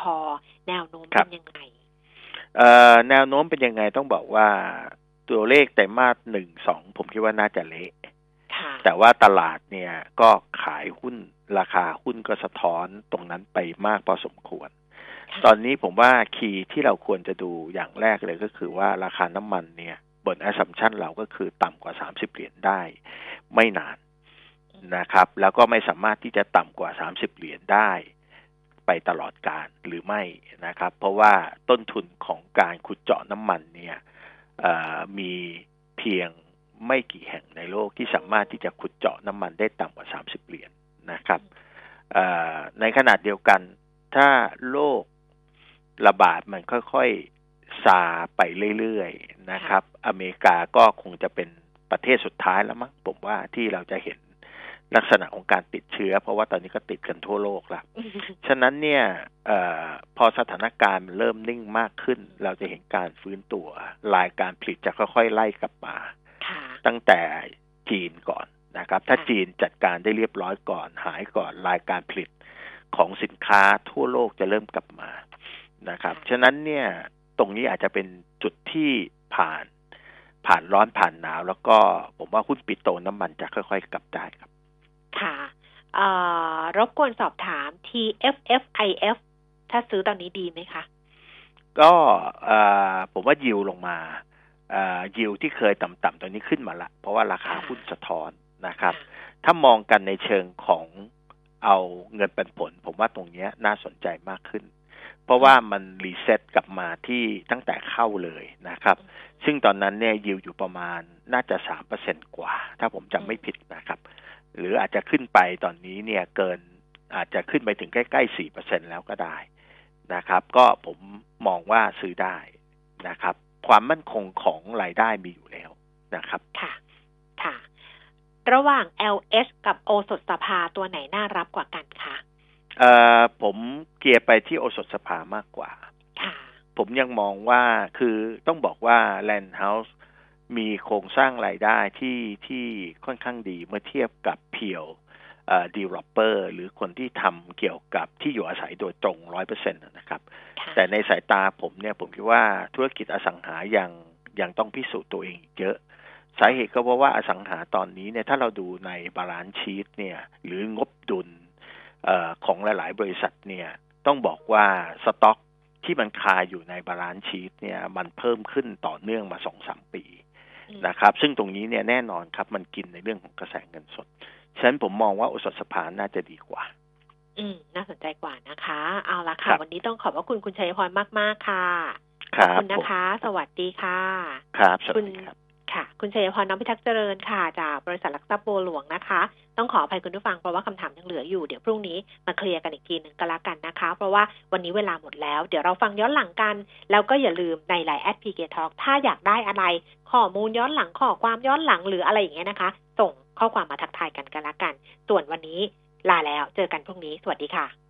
แนวโน้มเป็นยังไงเอ่อแนวโน้มเป็นยังไงต้องบอกว่า ตัวเลขแต่มาสหนึ่งสองผมคิดว่าน่าจะเละแต่ว่าตลาดเนี่ยก็ขายหุ้นราคาหุ้นก็สะท้อนตรงนั้นไปมากพอสมควร ตอนนี้ผมว่าคีย์ที่เราควรจะดูอย่างแรกเลยก็คือว่าราคาน้ำมันเนี่ยบน assumption เราก็คือต่ำกว่าสามสิบเหรียญได้ไม่นานนะครับ แล้วก็ไม่สามารถที่จะต่ำกว่าสามสิบเหรียญได้ไปตลอดการหรือไม่นะครับ เพราะว่าต้นทุนของการขุดเจาะน้ำมันเนี่ยเอ่อ มีเพียงไม่กี่แห่งในโลกที่สามารถที่จะขุดเจาะน้ำมันได้ต่ำกว่า 30 เหรียญนะครับในขณะเดียวกันถ้าโรคระบาดมันค่อยๆซาไปเรื่อยๆนะครับ อเมริกาก็คงจะเป็นประเทศสุดท้ายแล้วมั้งผมว่าที่เราจะเห็น ลักษณะของการติดเชื้อ เพราะว่าตอนนี้ก็ติดกันทั่วโลกแล้วฉะนั้นเนี่ยเออพอสถานการณ์มันเริ่มนิ่งมากขึ้น เราจะเห็นการฟื้นตัวรายการผลิตจะค่อยๆ ไล่กลับมา ตั้งแต่จีนก่อนนะครับ ถ้าจีนจัดการได้เรียบร้อยก่อนหายก่อนรายการผลิตของสินค้าทั่วโลกจะเริ่มกลับมานะครับ ฉะนั้นเนี่ยตรงนี้อาจจะเป็นจุดที่ผ่านผ่านร้อนผ่านหนาว แล้วก็ผมว่าหุ้นปิโตรน้ำมันจะค่อย ๆ กลับได้ครับ ค่ะเอ่อรบกวนสอบถาม TFFIF ถ้าซื้อตอนนี้ดีไหมคะ ก็เอ่อผมว่ายิวลงมาเอ่อยิวที่เคยต่ำๆตอนนี้ขึ้นมาละ เพราะว่าราคาหุ้นสะท้อนนะครับ ถ้ามองกันในเชิงของเอาเงินปันผล ผมว่าตรงเนี้ยน่าสนใจมากขึ้น เพราะว่ามัน reset กลับมาที่ตั้งแต่เข้าเลยนะครับ ซึ่งตอนนั้นเนี่ยยิวอยู่ประมาณน่าจะสามเปอร์เซ็นต์กว่า ถ้าผมจำไม่ผิดนะครับ หรืออาจจะขึ้นไปตอนนี้เนี่ยเกินอาจจะขึ้นไปถึงใกล้ๆสี่เปอร์เซ็นต์แล้วก็ได้นะครับ ก็ผมมองว่าซื้อได้นะครับ ความมั่นคงของรายได้มีอยู่แล้วนะครับ ค่ะ ค่ะ ระหว่าง LH กับโอสถสภาตัวไหนน่ารับกว่ากันคะเอ่อผมเกียร์ไปที่โอสถสภามากกว่าผมยังมองว่าคือต้องบอกว่า Land House มีโครงสร้างรายได้ที่ที่ค่อนข้างดีเมื่อเทียบกับเพียวเอ่อ developer หรือคนที่ทำเกี่ยวกับที่อยู่อาศัยโดยตรงร้อยเปอร์เซ็นต์นะครับ แต่ในสายตาผมเนี่ยผมคิดว่าธุรกิจอสังหายังยังต้องพิสูจน์ตัวเองอีกเยอะ สาเหตุก็เพราะว่าอสังหาตอนนี้เนี่ยถ้าเราดูใน balance sheet เนี่ยหรืองบดุลเอ่อของหลาย ๆ บริษัทเนี่ยต้องบอกว่าสต็อกที่มันคาอยู่ใน balance sheet เนี่ยมันเพิ่มขึ้นต่อเนื่องมาสองสามปี นะครับ ซึ่งตรงนี้เนี่ยแน่นอนครับ มันกินในเรื่องของกระแสเงินสดฉะนั้นผมมองว่าโอสถสภาน่าจะดีกว่า อืม น่าสนใจกว่านะคะ เอาละครัค่ะ วันนี้ต้องขอบพระคุณคุณชัยพรมากๆค่ะครับ ขอบคุณนะคะ สวัสดีค่ะ ครับ สวัคุสดีครับคุณ ค่ะ คุณชัยพรน้อมพิทักษ์เจริญค่ะ จากบริษัทหลักทรัพย์บัวหลวงนะคะ ต้องขออภัยคุณผู้ฟังเพราะว่าคำถามยังเหลืออยู่ เดี๋ยวพรุ่งนี้มา clear กันอีกทีหนึ่งก็แล้วกันนะคะ เพราะว่าวันนี้เวลาหมดแล้ว เดี๋ยวเราฟังย้อนหลังกัน แล้วก็อย่าลืมใน LINE add พีเกทอถ้าอยากได้อะไร ข้อมูลย้อนหลังข้อความย้อนหลังหรืออะไรอย่างเงี้ยนะคะ ส่งข้อความมาทักทายกันกันละกัน ส่วนวันนี้ลาแล้ว เจอกันพรุ่งนี้ สวัสดีค่ะ